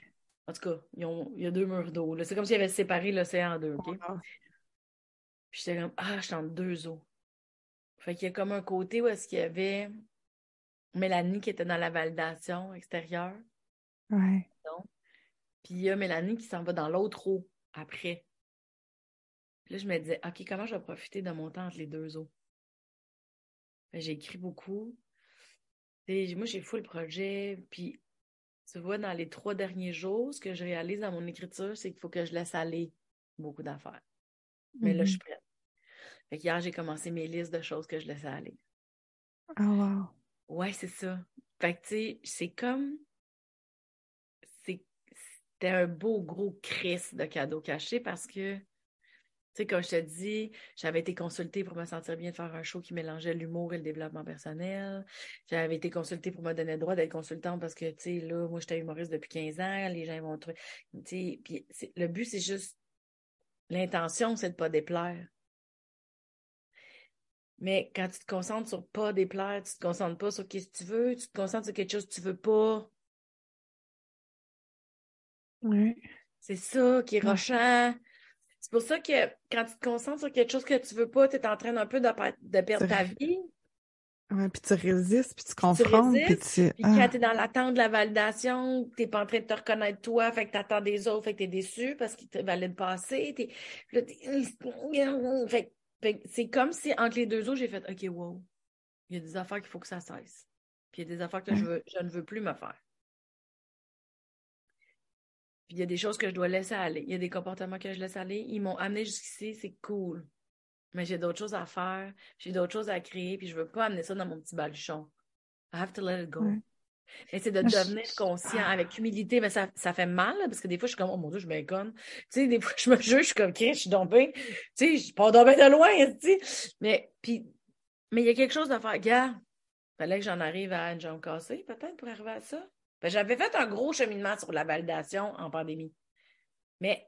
en tout cas, ils ont- il y a deux murs d'eau. C'est comme s'ils avaient séparé l'océan en deux, OK? Puis j'étais comme, ah, je suis entre deux eaux. Fait qu'il y a comme un côté où est-ce qu'il y avait Mélanie qui était dans la validation extérieure, Ouais. puis il y a Mélanie qui s'en va dans l'autre eau après. Puis là, je me disais, OK, comment je vais profiter de mon temps entre les deux eaux? Que J'ai écrit beaucoup. Et moi, j'ai full projet. Puis, tu vois, dans les trois derniers jours, ce que je réalise dans mon écriture, c'est qu'il faut que je laisse aller beaucoup d'affaires. Mais là, je suis Mhm. prête. Fait hier, j'ai commencé mes listes de choses que je laissais aller. Ah, wow. Ouais, c'est ça. Fait que, tu sais, c'est comme. c'est- C'était un beau, gros crise de cadeaux cachés parce que, tu sais, comme je te dis, j'avais été consultée pour me sentir bien de faire un show qui mélangeait l'humour et le développement personnel. J'avais été consultée pour me donner le droit d'être consultante parce que, tu sais, là, moi, j'étais humoriste depuis 15 ans, les gens vont trouver. Tu sais, puis le but, c'est juste. L'intention, c'est de pas déplaire. Mais quand tu te concentres sur pas déplaire, tu te concentres pas sur qu'est-ce que tu veux, tu te concentres sur quelque chose que tu veux pas. Ouais. C'est ça qui est rochant. C'est pour ça que quand tu te concentres sur quelque chose que tu veux pas, tu es en train un peu de, per- de perdre ta vie. Ouais, puis tu résistes, puis tu confrontes, puis tu... Puis quand Ah, tu es dans l'attente de la validation, tu n'es pas en train de te reconnaître toi, fait que tu attends des autres, fait que tu es déçu parce qu'ils te valident pas assez. T'es- puis là, t'es- Fait, que- fait que c'est comme si entre les deux autres, j'ai fait OK, wow, il y a des affaires qu'il faut que ça cesse. Puis il y a des affaires que je, veux, je ne veux plus me faire. Puis il y a des choses que je dois laisser aller. Il y a des comportements que je laisse aller. Ils m'ont amené jusqu'ici, c'est cool. Mais j'ai d'autres choses à faire, j'ai d'autres choses à créer, puis je veux pas amener ça dans mon petit baluchon. I have to let it go. Ouais. Mais c'est de devenir conscient avec humilité, mais ça, ça fait mal, parce que des fois, je suis comme, oh mon Dieu, je me conne. Tu sais, des fois, je me juge, je suis comme, Chris, je suis bien- tu sais, je pars bien de loin, tu sais. Mais, puis, mais il y a quelque chose à faire. Gars, fallait que j'en arrive à une jambe cassée, peut-être, pour arriver à ça. J'avais fait un gros cheminement sur la validation en pandémie. Mais,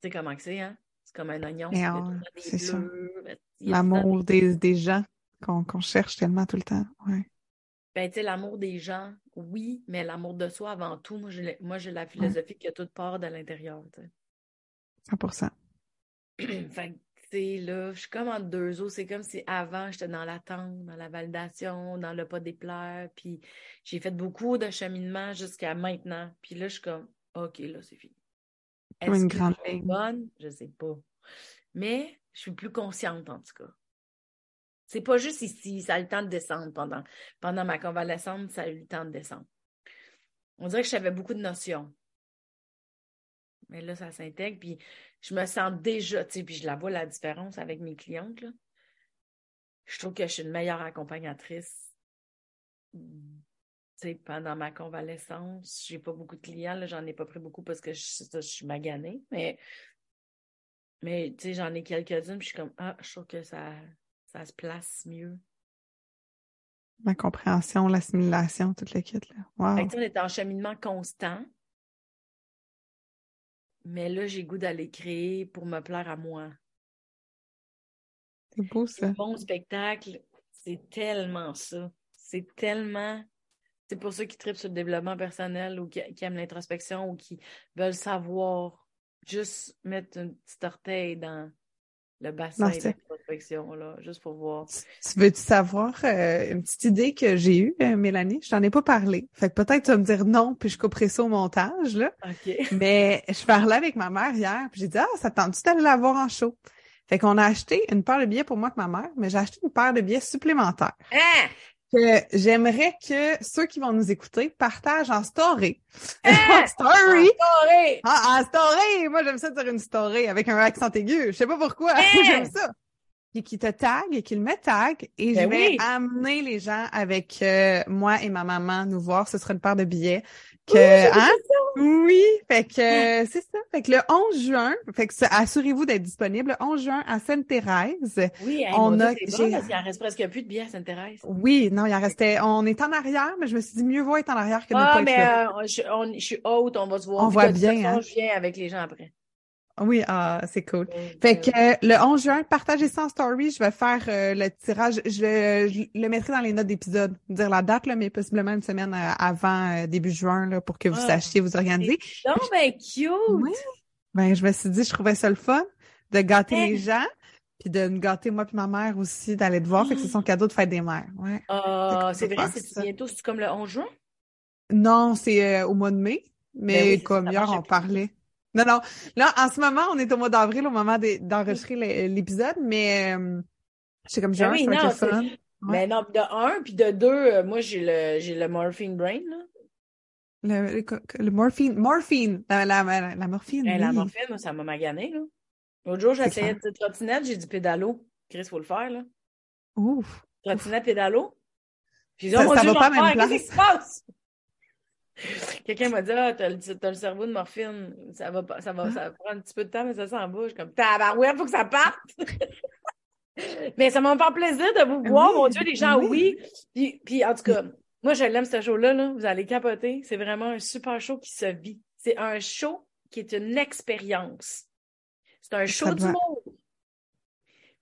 tu sais comment que c'est, hein? C'est comme un oignon. A des c'est ça. ben, a L'amour des, des gens qu'on qu'on cherche tellement tout le temps. Ouais. Ben, tu sais, l'amour des gens, oui, mais l'amour de soi avant tout, moi, j'ai moi, j'ai la philosophie que toute part de l'intérieur, tu sais. 100 Fait sais, là, je suis comme entre deux eaux. C'est comme si avant, j'étais dans l'attente, dans la validation, dans le pas déplaire. Puis j'ai fait beaucoup de cheminement jusqu'à maintenant. Puis là, je suis comme, OK, là, c'est fini. Une que grande je suis bonne? Je sais pas. Mais je suis plus consciente, en tout cas. C'est pas juste ici, ça a eu le temps de descendre pendant, pendant ma convalescence, ça a eu le temps de descendre. On dirait que j'avais beaucoup de notions. Mais là, ça s'intègre, puis je me sens déjà, tu sais, puis je la vois la différence avec mes clientes, là. Je trouve que je suis une meilleure accompagnatrice. Tu sais, pendant ma convalescence, j'ai pas beaucoup de clients, j'en ai pas pris beaucoup parce que je, je suis maganée, mais, mais tu sais, j'en ai quelques-unes, puis je suis comme, ah, je trouve que ça, ça se place mieux. La compréhension, l'assimilation, toute le kit, là. Wow. On est en cheminement constant. Mais là, j'ai goût d'aller créer pour me plaire à moi. C'est beau, ça. Mon spectacle, c'est tellement ça. C'est tellement. C'est pour ceux qui tripent sur le développement personnel ou qui, qui aiment l'introspection ou qui veulent savoir juste mettre un petit orteil dans le bassin l'introspection, là, juste pour voir. Tu veux-tu savoir euh, une petite idée que j'ai eue, euh, Mélanie? Je t'en ai pas parlé. Fait que peut-être tu vas me dire non, puis je couperai ça au montage, là. OK. Mais je parlais avec ma mère hier, puis j'ai dit, ah, ça te tente-tu d'aller la voir en show? Fait qu'on a acheté une paire de billets pour moi et ma mère, mais j'ai acheté une paire de billets supplémentaires. Hein? Que j'aimerais que ceux qui vont nous écouter partagent en story. Hein? en story! Corée! Ah, en story! Moi, j'aime ça dire une story avec un accent aigu. Je sais pas pourquoi. Hein? j'aime ça. Puis qui te tag et qui me tag. Et Ben je vais oui. amener les gens avec euh, moi et ma maman nous voir. Ce sera une paire de billets. Que, Oui, hein? Oui, fait que euh, c'est ça. Fait que le 11 juin, fait que assurez-vous d'être disponible. Le 11 juin à Sainte-Thérèse. Oui, hey, On a- bon parce qu'il en reste presque plus de billets à Sainte-Thérèse. Oui, non, il en restait. On est en arrière, mais je me suis dit mieux vaut être en arrière que ne Ah, pas être mais là. euh, je, on- je suis haute, on va se voir. On voit bien, façon, hein? Je viens avec les gens après. Oui, ah, c'est cool. Fait que euh, le 11 juin, partagez ça en story. Je vais faire euh, le tirage. Je, le- je le mettrai dans les notes d'épisode. Dire la date, là, mais possiblement une semaine euh, avant début juin là, pour que vous Ah. sachiez vous organiser. Non, ben cute! Oui. Ben, je me suis dit, je trouvais ça le fun de gâter les gens, puis de gâter moi puis ma mère aussi, d'aller te voir. Fait que c'est son cadeau de fête des mères. Ouais. Ah, c'est vrai, c'est bientôt, c'est comme le 11 juin? Non, c'est au mois de mai, mais Ben oui, c'est comme hier, on parlait. Non, non. Là, en ce moment, on est au mois d'avril, au moment d'enregistrer l'é- l'épisode, mais euh, c'est comme Ben juin, oui, ça va être non, fun. Mais non, de un, puis de deux, euh, moi, j'ai le, j'ai le morphine brain, là. Le, le, le morphine, morphine, la, la, la, la morphine, Ben, La oui. morphine, moi, ça m'a magané, là. L'autre jour, j'essayais de trottinette, j'ai dit pédalo. Chris, faut le faire, là. Ouf. Trottinette, pédalo. J'ai Ça- oh mon ça Dieu, va pas à même perds, qu'est-ce qui se passe? Quelqu'un m'a dit, ah, t'as le, t'as le cerveau de morphine. Ça va, ça va, ça va prendre un petit peu de temps, mais ça s'en suis comme, tabarouette, faut que ça parte. mais ça m'a fait plaisir de vous voir, Oui, mon Dieu, les gens, oui. oui. Puis, puis, en tout cas, moi, je l'aime, ce show-là, là. Vous allez capoter. C'est vraiment un super show qui se vit. C'est un show qui est une expérience. C'est un show Ça du monde.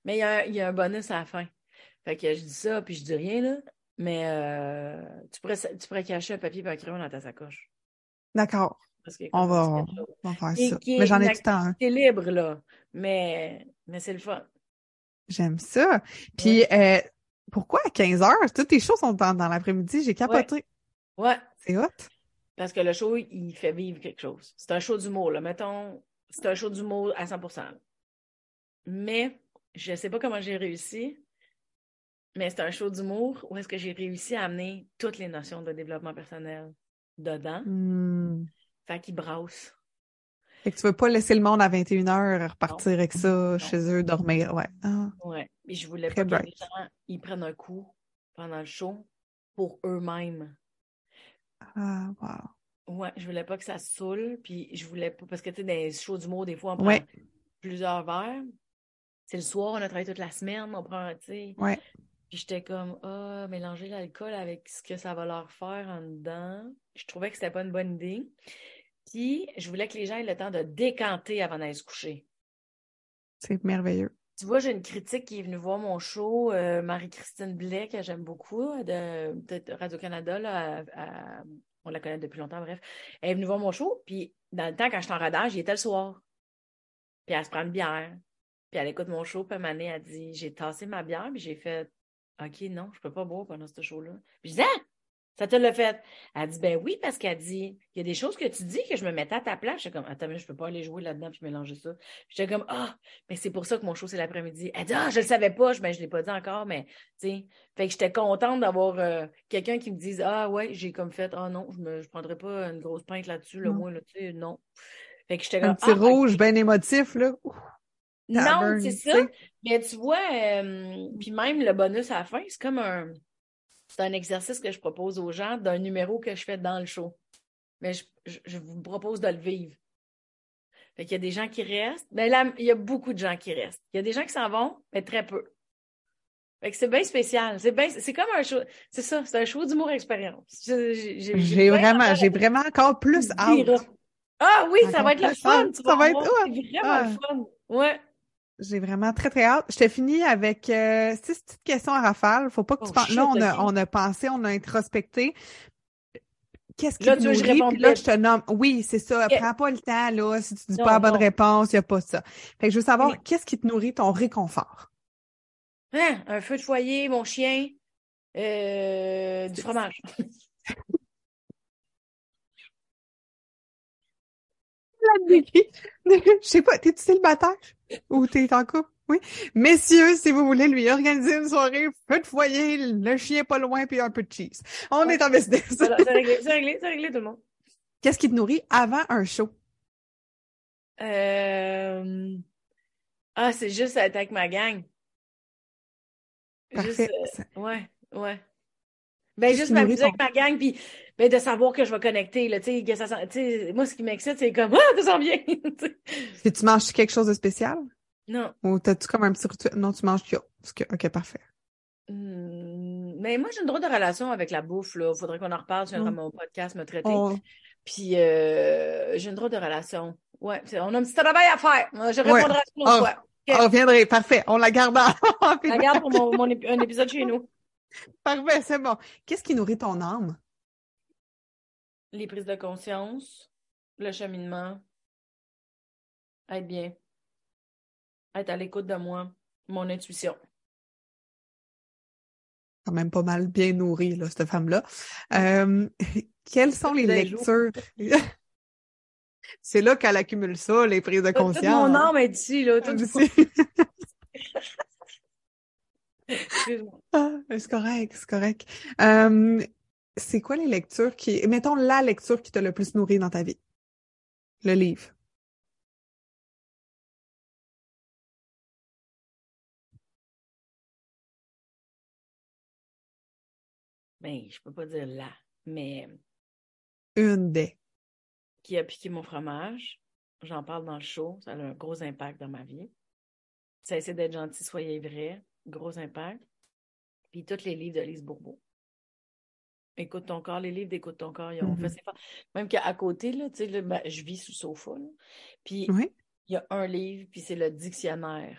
Mais il y, a un, il y a un bonus à la fin. Fait que je dis ça, puis je dis rien, là. Mais euh, tu, pourrais, tu pourrais cacher un papier et un crayon dans ta sacoche. D'accord. On va, c'est on va faire Et ça. Mais j'en ai tout le temps un. activité libre, là. Mais, mais c'est le fun. J'aime ça. Puis, euh, pourquoi à 15 heures? Toutes tes choses sont dans, dans l'après-midi. J'ai capoté. Ouais. C'est hot. Parce que le show, il fait vivre quelque chose. C'est un show d'humour, là. Mettons, c'est un show d'humour à 100%. là. Mais, je sais pas comment j'ai réussi, mais c'est un show d'humour où est-ce que j'ai réussi à amener toutes les notions de développement personnel dedans. Hmm. Fait qu'il brasse. Fait que tu veux pas laisser le monde à 21h repartir avec ça Non. chez eux, dormir. Ouais. Ah, Ouais. Et je voulais Très pas que les gens ils prennent un coup pendant le show pour eux-mêmes. ah, wow. Ouais, je voulais pas que ça se saoule, puis je voulais pas, parce que tu sais, dans les shows d'humour, des fois, on prend Ouais. plusieurs verres. C'est le soir, on a travaillé toute la semaine, on prend, tu sais. Ouais. Puis j'étais comme, ah, mélanger l'alcool avec ce que ça va leur faire en dedans. Je trouvais que c'était pas une bonne idée. Puis je voulais que les gens aient le temps de décanter avant d'aller se coucher. C'est merveilleux. Tu vois, j'ai une critique qui est venue voir mon show, euh, Marie-Christine Blais, que j'aime beaucoup, de, de Radio-Canada. Là, on la connaît depuis longtemps, bref. Elle est venue voir mon show, puis dans le temps, quand j'étais en radar, j'y étais le soir. Puis elle se prend une bière. Puis elle écoute mon show, puis à elle dit J'ai tassé ma bière, puis j'ai fait OK, non, je peux pas boire pendant ce show-là. Puis je dis Ah, ça te l'a fait. Elle dit, ben oui, parce qu'elle dit, il y a des choses que tu dis que je me mettais à ta place. J'étais comme, attends, mais je peux pas aller jouer là-dedans puis mélanger ça. J'étais comme, ah, mais c'est pour ça que mon show, c'est l'après-midi. Elle dit, ah, je le savais pas. Je, ben, je l'ai pas dit encore, mais, tu sais. Fait que j'étais contente d'avoir euh, quelqu'un qui me dise, ah, ouais, j'ai comme fait, ah, non, je me, je prendrais pas une grosse pinte là-dessus, le moins, là, tu sais, non. Fait que j'étais comme, Un petit ah, rouge bien émotif, là. Non, c'est ça. Mais tu vois, euh, puis même le bonus à la fin, c'est comme un. C'est un exercice que je propose aux gens d'un numéro que je fais dans le show. Mais je, je- je vous propose de le vivre. Fait qu'il y a des gens qui restent. Mais là, il y a beaucoup de gens qui restent. Il y a des gens qui s'en vont, mais très peu. Fait que c'est bien spécial. C'est bien, c'est comme un show. C'est ça, c'est un show d'humour expérience. J'ai vraiment, j'ai vraiment encore plus hâte. Ah oui, ça va être le fun. hâte. tu Ça vas va être- voir. ouais. C'est vraiment Ah. le fun. Ouais. J'ai vraiment très, très hâte. Je te finis avec euh, six petites questions à rafale. Faut pas que tu Oh, penses. Là, on a, on a pensé, on a introspecté. Qu'est-ce qui Là, te tu veux je là, je te nomme? Oui, c'est ça. Prends pas le temps, là. Si tu dis Non, pas la bonne non. réponse, il n'y a pas ça. Fait que je veux savoir, Oui. qu'est-ce qui te nourrit ton réconfort? Hein, un feu de foyer, mon chien, euh, du fromage. Je sais pas, t'es-tu célibataire? Ou t'es en couple? Oui. Messieurs, si vous voulez lui organiser une soirée, feu de foyer, le chien pas loin, puis un peu de cheese. On Ouais. est en business. Voilà, c'est réglé, c'est réglé, c'est réglé tout le monde. Qu'est-ce qui te nourrit avant un show? Euh, Ah, c'est juste être avec ma gang. Parfait. Juste, euh, ouais, ouais. Ben, juste m'amuser avec ma gang, puis ben, de savoir que je vais connecter, là, que ça sent- moi, ce qui m'excite, c'est comme, ah, tu sens bien! Tu manges quelque chose de spécial? Non. Ou t'as-tu comme un petit rituel? Non, tu manges que. Ok, parfait. Hmm, Mais moi, j'ai une drôle de relation avec la bouffe, là. Faudrait qu'on en reparle sur Mm. mon podcast, me traiter. On- Puis euh, j'ai une drôle de relation. Ouais, on a un petit travail à faire. Je Ouais. répondrai à autre Ah. fois. On reviendrait. Parfait. On la garde. Je la garde pour mon, mon ép- un épisode chez nous. Parfait, c'est bon. Qu'est-ce qui nourrit ton âme? Les prises de conscience, le cheminement, être bien, être à l'écoute de moi, mon intuition. Quand même pas mal bien nourrie, là, cette femme-là. Euh, quelles sont les lectures? C'est là qu'elle accumule ça, les prises de conscience. mon âme est ici, là. Tout... Excuse-moi. Ah, c'est correct, c'est correct. Euh, c'est quoi les lectures qui... Mettons la lecture qui t'a le plus nourri dans ta vie? Le livre. Ben, je peux pas dire là, mais Une des. qui a piqué mon fromage. J'en parle dans le show. Ça a un gros impact dans ma vie. Cessez d'être gentil, soyez vrai. Gros impact. Puis tous les livres de Lise Bourbeau. Écoute ton corps, les livres d'Écoute ton corps, ils ont Mhm. fait forces. Même qu'à côté, là, tu ben, je vis sous sofa. là. Puis Oui. il y a un livre, puis c'est le dictionnaire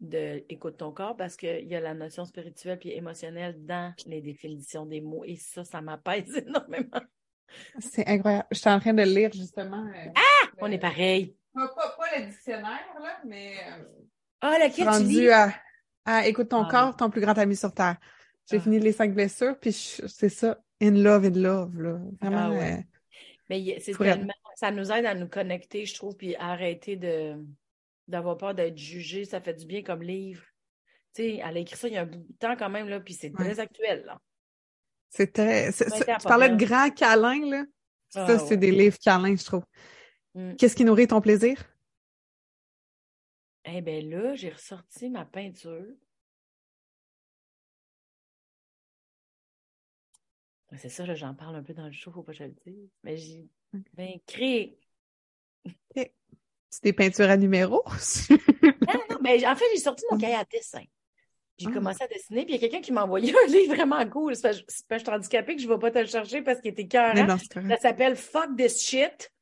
de Écoute ton corps parce qu'il y a la notion spirituelle puis émotionnelle dans les définitions des mots. Et ça, ça m'apaise énormément. C'est incroyable. Je suis en train de lire justement. euh, On le- est pareil. Pas, pas, pas le dictionnaire, là, mais euh, Ah, laquelle tu rendu lis? à, à Écoute ton Ah. corps, ton plus grand ami sur Terre. J'ai Ah. fini les cinq blessures, puis c'est ça. In love, in love, là. Vraiment. Ah ouais. euh, Mais c'est tellement, ça nous aide à nous connecter, je trouve, puis à arrêter de d'avoir peur d'être jugé. Ça fait du bien comme livre. Tu sais, elle a écrit ça il y a un bout de temps quand même, là, puis c'est Ouais. très actuel, là. c'est très. c'est- c'est- tu parlais de grands câlins, là. Ça, Ah, c'est ouais. des livres câlins, je trouve. Mm. Qu'est-ce qui nourrit ton plaisir? Eh bien là, j'ai ressorti ma peinture. C'est ça, là, j'en parle un peu dans le show, faut pas que je le dise. Mais j'ai ben, créé. C'est des peintures à numéros? Non, non, mais en fait, j'ai sorti mon cahier à dessin. J'ai Ah. commencé à dessiner, puis il y a quelqu'un qui m'a envoyé un livre vraiment cool. C'est que je suis handicapée que je ne vais pas te le chercher parce qu'il était cœur. Ça s'appelle Fuck this shit.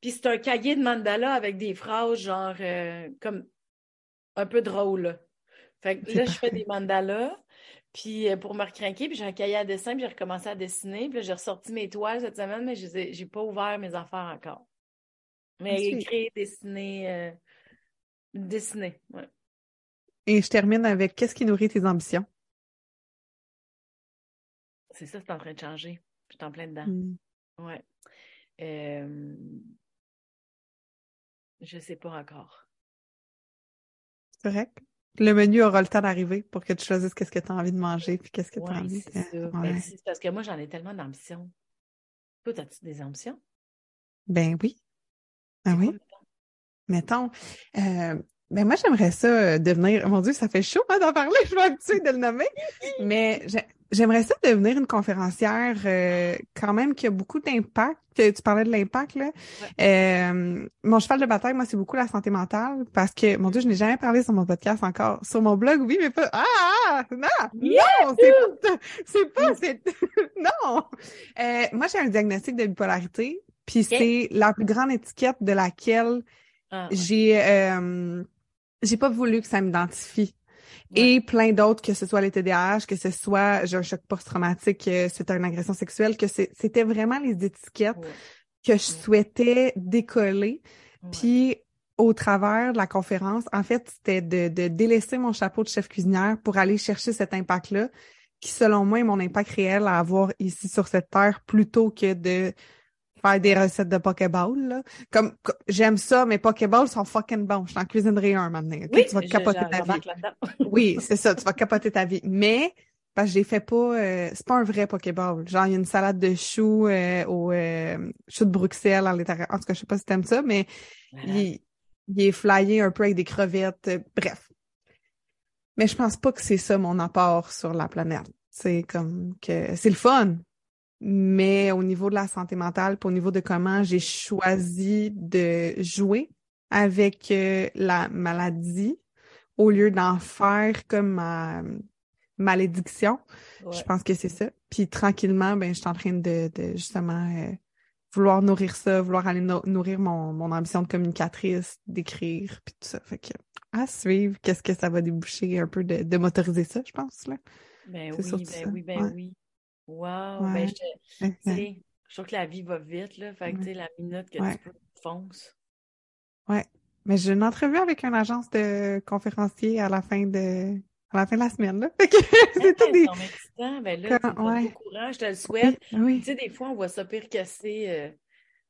Puis c'est un cahier de mandala avec des phrases genre euh, comme un peu drôle. Fait que là, je fais des mandalas. Puis euh, pour me recrinquer, puis j'ai un cahier à dessin, puis j'ai recommencé à dessiner. Puis j'ai ressorti mes toiles cette semaine, mais je n'ai pas ouvert mes affaires encore. Mais écrire, dessiner, euh, dessiner, ouais. Et je termine avec qu'est-ce qui nourrit tes ambitions? C'est ça, c'est en train de changer. Je suis en plein dedans. Hmm. Ouais. Euh... Je sais pas encore. Correct? Le menu aura le temps d'arriver pour que tu choisisses qu'est-ce que tu as envie de manger puis qu'est-ce que tu as envie. C'est ça. Ben, c'est parce que moi, j'en ai tellement d'ambitions. Toi, as-tu des ambitions? Ben oui. Ben oui. mettons, euh, ben moi, j'aimerais ça euh, devenir. Mon Dieu, ça fait chaud hein, d'en parler, je vais habituer de le nommer. Mais j'aimerais ça devenir une conférencière euh, quand même qui a beaucoup d'impact. Tu parlais de l'impact, là. Euh, mon cheval de bataille, moi, c'est beaucoup la santé mentale parce que, mon Dieu, je n'ai jamais parlé sur mon podcast encore. Sur mon blog, oui, mais pas. Ah! ah non! Non! C'est pas. C'est pas. non! moi, j'ai un diagnostic de bipolarité, puis c'est la plus grande étiquette de laquelle ah, j'ai j'ai pas voulu que ça m'identifie. Et plein d'autres, que ce soit les TDAH, que ce soit j'ai un choc post-traumatique, que c'était une agression sexuelle, que c'était vraiment les étiquettes que je souhaitais décoller. Puis au travers de la conférence, en fait, c'était de, de délaisser mon chapeau de chef cuisinière pour aller chercher cet impact-là, qui selon moi est mon impact réel à avoir ici sur cette terre, plutôt que de faire des recettes de Pokéball. Là. Comme, j'aime ça, mais Pokéball sont fucking bons. Je t'en cuisinerai un maintenant. Oui, tu vas capoter ta vie. oui, c'est ça, tu vas capoter ta vie. Mais parce que j'ai fait pas euh, c'est pas un vrai Pokéball. Genre il y a une salade de choux euh, au euh, chou de Bruxelles à l'intérieur. En tout cas, je sais pas si t'aimes ça, mais il, il, est flyé un peu avec des crevettes. bref. Mais je pense pas que c'est ça mon apport sur la planète. C'est comme que c'est le fun, mais au niveau de la santé mentale, puis au niveau de comment j'ai choisi de jouer avec euh, la maladie au lieu d'en faire comme ma malédiction. Je pense que c'est ça. Puis tranquillement, ben, je suis en train de, de justement euh, vouloir nourrir ça, vouloir aller nourrir mon, mon ambition de communicatrice, d'écrire, puis tout ça. Fait que à suivre, qu'est-ce que ça va déboucher un peu de, de motoriser ça, je pense. Là. Ben oui, ben oui, ben oui. Wow! Ben, je, je trouve que la vie va vite, là. Fait que, la minute que tu peux, fonce. Ouais. Mais j'ai une entrevue avec une agence de conférenciers à la fin de à la fin de la semaine, là. c'est tout des... Ben là, Quand... ouais. courant, je te le souhaite. Tu sais, des fois, on voit ça pire cassé, euh...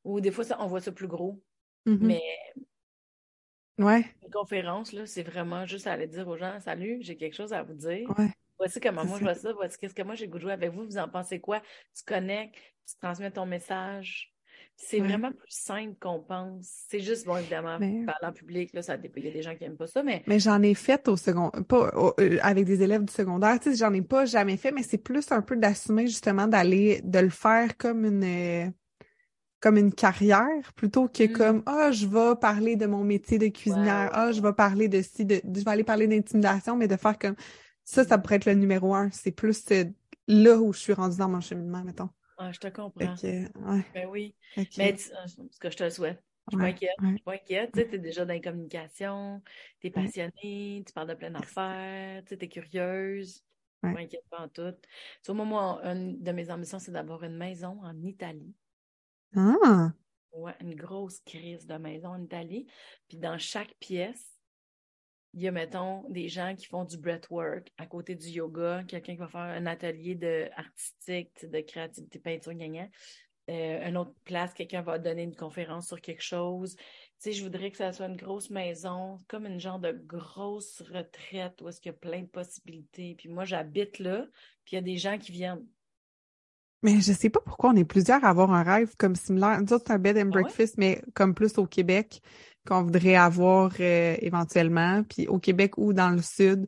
ou des fois, ça, on voit ça plus gros. Mm-hmm. Mais ouais. une conférence, là, c'est vraiment juste aller dire aux gens, salut, j'ai quelque chose à vous dire. Ouais. Voici comment moi je vois ça, voici qu'est-ce que moi j'ai goût de jouer avec vous, vous en pensez quoi? Tu connectes, tu transmets ton message. C'est vraiment plus simple qu'on pense. C'est juste, bon, évidemment, parler en public, là, ça il y a des gens qui n'aiment pas ça, mais. Mais j'en ai fait au second, pas euh, avec des élèves du secondaire, tu sais, j'en ai pas jamais fait, mais c'est plus un peu d'assumer justement d'aller, de le faire comme une, euh, comme une carrière plutôt que mm. comme, ah, je vais parler de mon métier de cuisinière, ah, je vais parler de si, de, je vais aller parler d'intimidation, mais de faire comme, ça, ça pourrait être le numéro un. C'est plus euh, là où je suis rendue dans mon cheminement, mettons. Ah, je te comprends. Ben oui. Mais euh, ce que je te souhaite. Je suis pas inquiète. Je. Tu es déjà dans la communication, tu es passionnée, tu parles de plein d'affaires, tu es curieuse. Je suis pas inquiète pas en tout. Au moment, une de mes ambitions, c'est d'avoir une maison en Italie. Ah! Ouais, une grosse crise de maison en Italie. Puis dans chaque pièce, il y a, mettons, des gens qui font du breathwork à côté du yoga, quelqu'un qui va faire un atelier de artistique, de créativité, peinture, gagnant. Euh, une autre place, quelqu'un va donner une conférence sur quelque chose. Tu sais, je voudrais que ça soit une grosse maison, comme une genre de grosse retraite où est-ce qu'il y a plein de possibilités. Puis moi, j'habite là, puis il y a des gens qui viennent. Mais je sais pas pourquoi on est plusieurs à avoir un rêve comme similaire. Nous autres, c'est un bed and ah breakfast, mais comme plus au Québec qu'on voudrait avoir euh, éventuellement, puis au Québec ou dans le sud.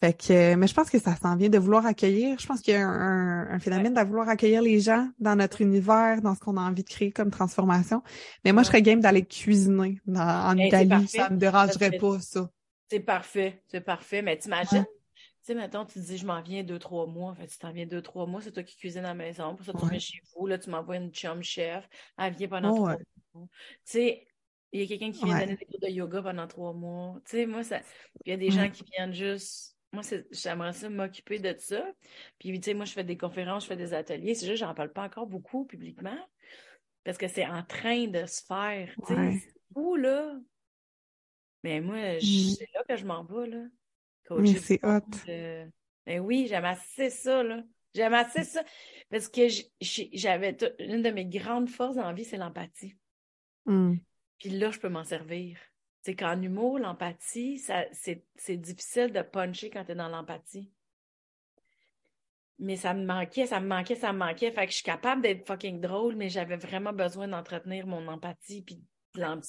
Fait que, mais je pense que ça s'en vient de vouloir accueillir. Je pense qu'il y a un, phénomène de vouloir accueillir les gens dans notre univers, dans ce qu'on a envie de créer comme transformation. Mais moi, je serais game d'aller cuisiner en Italie. Ça me dérangerait pas, ça. C'est parfait, c'est parfait. Mais t'imagines, tu sais, maintenant, tu te dis, je m'en viens deux, trois mois. En fait, tu t'en viens deux, trois mois, c'est toi qui cuisines à la maison. Pour ça, tu viens chez vous. Là, tu m'envoies une chum chef. Elle vient pendant trois mois. Tu sais, Il y a quelqu'un qui vient donner des cours de yoga pendant trois mois. Tu sais, moi, ça. Il y a des gens qui viennent juste. Moi, j'aimerais ça m'occuper de ça. Puis, tu sais, moi, je fais des conférences, je fais des ateliers. C'est juste, j'en parle pas encore beaucoup publiquement. Parce que c'est en train de se faire. Tu sais, c'est fou, là. Mais moi, mm. c'est là que je m'en vais, là. Mais c'est hot. Mais oui, j'aime assez ça, là. J'aime assez ça. Parce que j'avais une de mes grandes forces en vie, c'est l'empathie. Mm. Puis là, je peux m'en servir. C'est qu'en humour, l'empathie, c'est difficile de puncher quand tu es dans l'empathie. Mais ça me manquait, ça me manquait, ça me manquait. Fait que je suis capable d'être fucking drôle, mais j'avais vraiment besoin d'entretenir mon empathie puis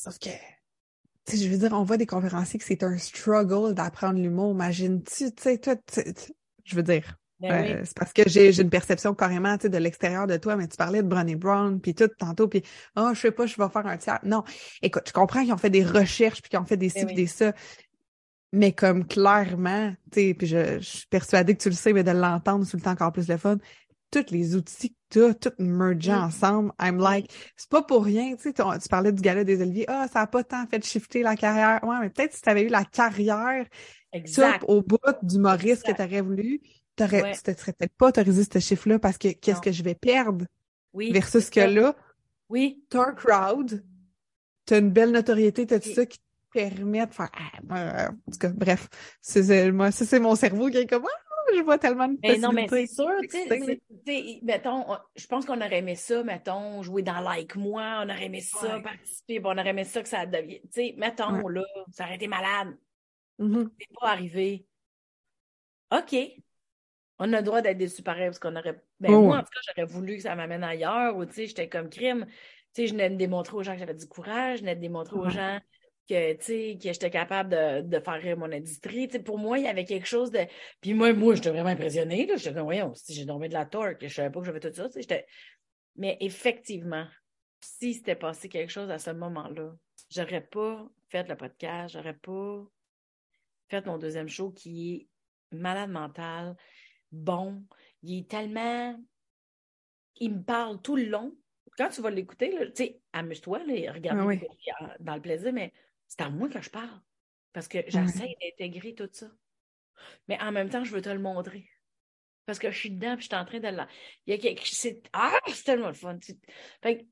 Parce que, je veux dire, on voit des conférenciers que c'est un struggle d'apprendre l'humour. Imagine-tu, tu sais, toi, je veux dire, ben c'est parce que j'ai une perception carrément de l'extérieur de toi, mais tu parlais de Bronnie Brown, puis tout tantôt, puis oh, je sais pas, je vais faire un tiers. Non, écoute, je comprends qu'ils ont fait des recherches, puis qu'ils ont fait des ben ci, des ça, mais comme clairement, tu sais, puis je, suis persuadée que tu le sais, mais de l'entendre, c'est le temps encore plus le fun. Tous les outils que tu as, tout mergé ensemble, I'm like, c'est pas pour rien, tu sais, tu parlais du gala des Oliviers, ah, ça a pas tant fait shifter la carrière. Ouais, mais peut-être si tu avais eu la carrière exact. au bout du Maurice que tu aurais voulu, T'aurais, ouais. tu serais peut-être pas autorisé ce chiffre-là parce que qu'est-ce que je vais perdre? Oui. Versus que là, oui. t'as un crowd, t'as une belle notoriété, t'as tout ça qui te permet de faire, ah, ben, en tout cas, bref. C'est, moi, ça, c'est mon cerveau qui est comme, ah, je vois tellement de mais Non, mais c'est sûr, tu sais, mettons, je pense qu'on aurait aimé ça, mettons, jouer dans Like Moi, on aurait aimé ça, participer, on aurait aimé ça que ça devienne, tu sais, mettons, là, ça aurait été malade. Mm-hmm. C'est pas arrivé. OK, on a le droit d'être déçu pareil parce qu'on aurait. Ben, oh, moi, en tout cas, j'aurais voulu que ça m'amène ailleurs ou, tu sais, j'étais comme crime. Tu sais, je venais de démontrer aux gens que j'avais du courage, je venais de démontrer aux gens que, tu sais, que j'étais capable de, de, faire rire mon industrie. Tu sais, pour moi, il y avait quelque chose de. Puis moi, moi, j'étais vraiment impressionnée, là. J'étais comme, voyons, si j'ai dormi de la torque, je savais pas que j'avais tout ça, tu sais, Mais effectivement, si c'était passé quelque chose à ce moment-là, j'aurais pas fait le podcast, j'aurais pas fait mon deuxième show qui est malade mental, bon. Il est tellement. Il me parle tout le long. Quand tu vas l'écouter, tu sais, amuse-toi, regarde ah dans le plaisir, mais c'est à moi que je parle. Parce que j'essaie d'intégrer tout ça. Mais en même temps, je veux te le montrer. Parce que je suis dedans, puis je suis en train de la. Il y a quelque c'est Ah, c'est tellement le fun. Fait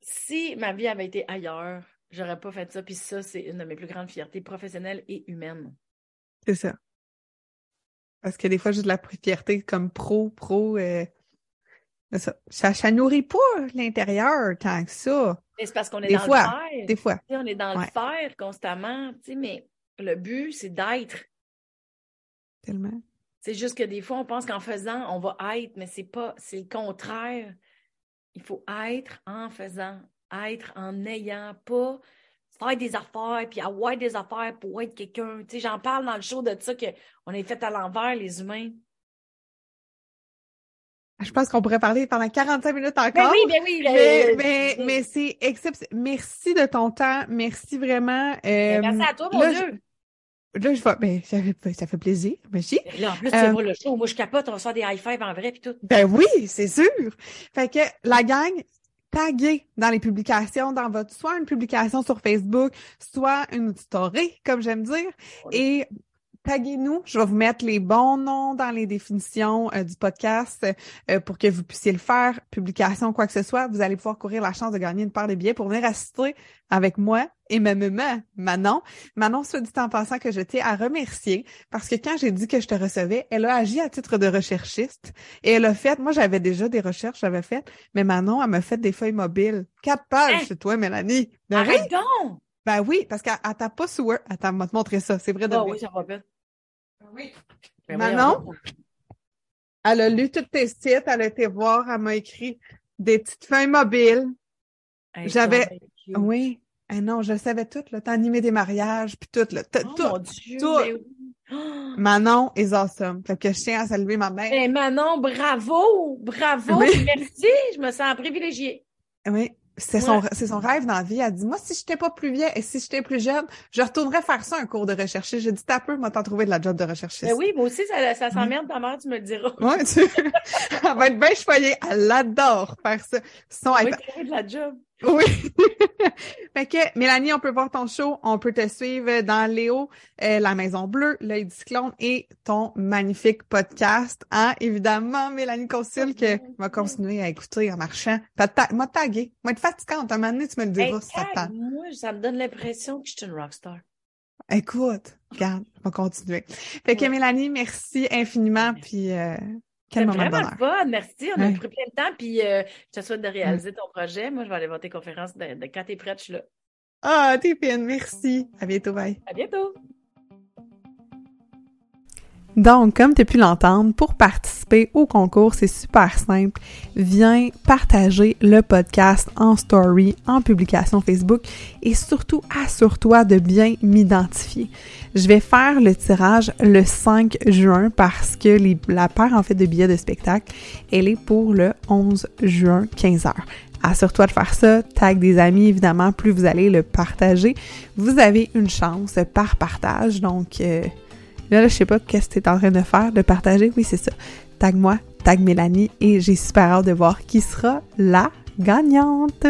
si ma vie avait été ailleurs, j'aurais pas fait ça. Puis ça, c'est une de mes plus grandes fiertés professionnelles et humaines. C'est ça. Parce que des fois, j'ai de la fierté comme pro, pro. Euh, ça, ça, nourrit pas l'intérieur tant que ça. C'est parce qu'on est dans le faire. Des fois. on est dans le faire constamment, mais le but, c'est d'être. Tellement. C'est juste que des fois, on pense qu'en faisant, on va être, mais c'est pas, c'est le contraire. Il faut être en faisant, être en n'ayant pas faire des affaires, puis avoir des affaires pour être quelqu'un. Tu sais, j'en parle dans le show de ça qu'on est fait à l'envers, les humains. Je pense qu'on pourrait parler pendant 45 minutes encore. Ben oui, ben oui. Mais, mais, mais c'est exceptionnel. Merci de ton temps. Merci vraiment. Ben, merci à toi, mon là, Dieu. Je, là, je vais. Ben, ça fait, ça fait plaisir. Merci. Là, en plus, tu vois le show. Moi, je capote. On faire des high five en vrai, puis tout. Ben oui, c'est sûr. Fait que la gang, taguer dans les publications, dans votre, soit une publication sur Facebook, soit une story, comme j'aime dire, et taguez-nous. Je vais vous mettre les bons noms dans les définitions euh, du podcast euh, pour que vous puissiez le faire. Publication, quoi que ce soit, vous allez pouvoir courir la chance de gagner une paire de billets pour venir assister avec moi et ma maman, Manon. Manon, soit dit en passant que je tiens à remercier parce que quand j'ai dit que je te recevais, elle a agi à titre de recherchiste et elle a fait, moi j'avais déjà des recherches, j'avais fait, mais Manon, elle m'a fait des feuilles mobiles. Quatre pages chez toi, Mélanie. Arrête donc! Ben oui, parce qu'elle t'a pas sous Attends, va te montrer ça. C'est vrai de oh, oui, ça va bien. Oui. Ben Manon, elle a lu tous tes sites, elle a été voir, elle m'a écrit des petites feuilles mobiles. J'avais. Oui. Eh non, je savais tout, là. T'as animé des mariages, puis tout, là. Oh, tout, mon Dieu, tout. Manon is awesome. Fait que je tiens à saluer ma mère. Eh, Manon, bravo! Bravo! Merci! Je me sens privilégiée. Oui. C'est son, c'est son rêve dans la vie. Elle dit, moi, si j'étais pas plus vieille et si j'étais plus jeune, je retournerais faire ça, un cours de recherche. J'ai dit, t'as peu, moi, t'en trouver de la job de recherchiste. Ben oui, moi aussi, ça, ça s'emmerde, ta mère, tu me le diras. Ouais, tu... elle va être bien choyée. Elle adore faire ça. Son, elle... de la job. Oui. fait que, Mélanie, on peut voir ton show, on peut te suivre dans Léo, euh, La Maison Bleue, L'œil du cyclone et ton magnifique podcast. Hein? Évidemment, Mélanie Consul, que va continuer à écouter en marchant. M'a tagué. Moi, être fatigante. À un moment donné, tu me le diras si ça Moi, ça me donne l'impression que je suis une rockstar. Écoute, regarde, on va continuer. Fait que Mélanie, merci infiniment, puis euh, quel moment vraiment de fun, merci. On a pris plein de temps, puis euh, je te souhaite de réaliser ton projet. Moi, je vais aller voir tes conférences de, de quand t'es prête, je suis là. Ah, t'es fine, merci. À bientôt, bye. À bientôt. Donc, comme tu as pu l'entendre, pour participer au concours, c'est super simple. Viens partager le podcast en story, en publication Facebook et surtout assure-toi de bien m'identifier. Je vais faire le tirage le 5 juin parce que la paire en fait de billets de spectacle, elle est pour le 11 juin 15h. Assure-toi de faire ça, tag des amis évidemment, plus vous allez le partager, vous avez une chance par partage. Donc euh, Là, je sais pas qu'est-ce que tu es en train de faire, de partager. Oui, c'est ça. Tag moi, tag Mélanie et j'ai super hâte de voir qui sera la gagnante.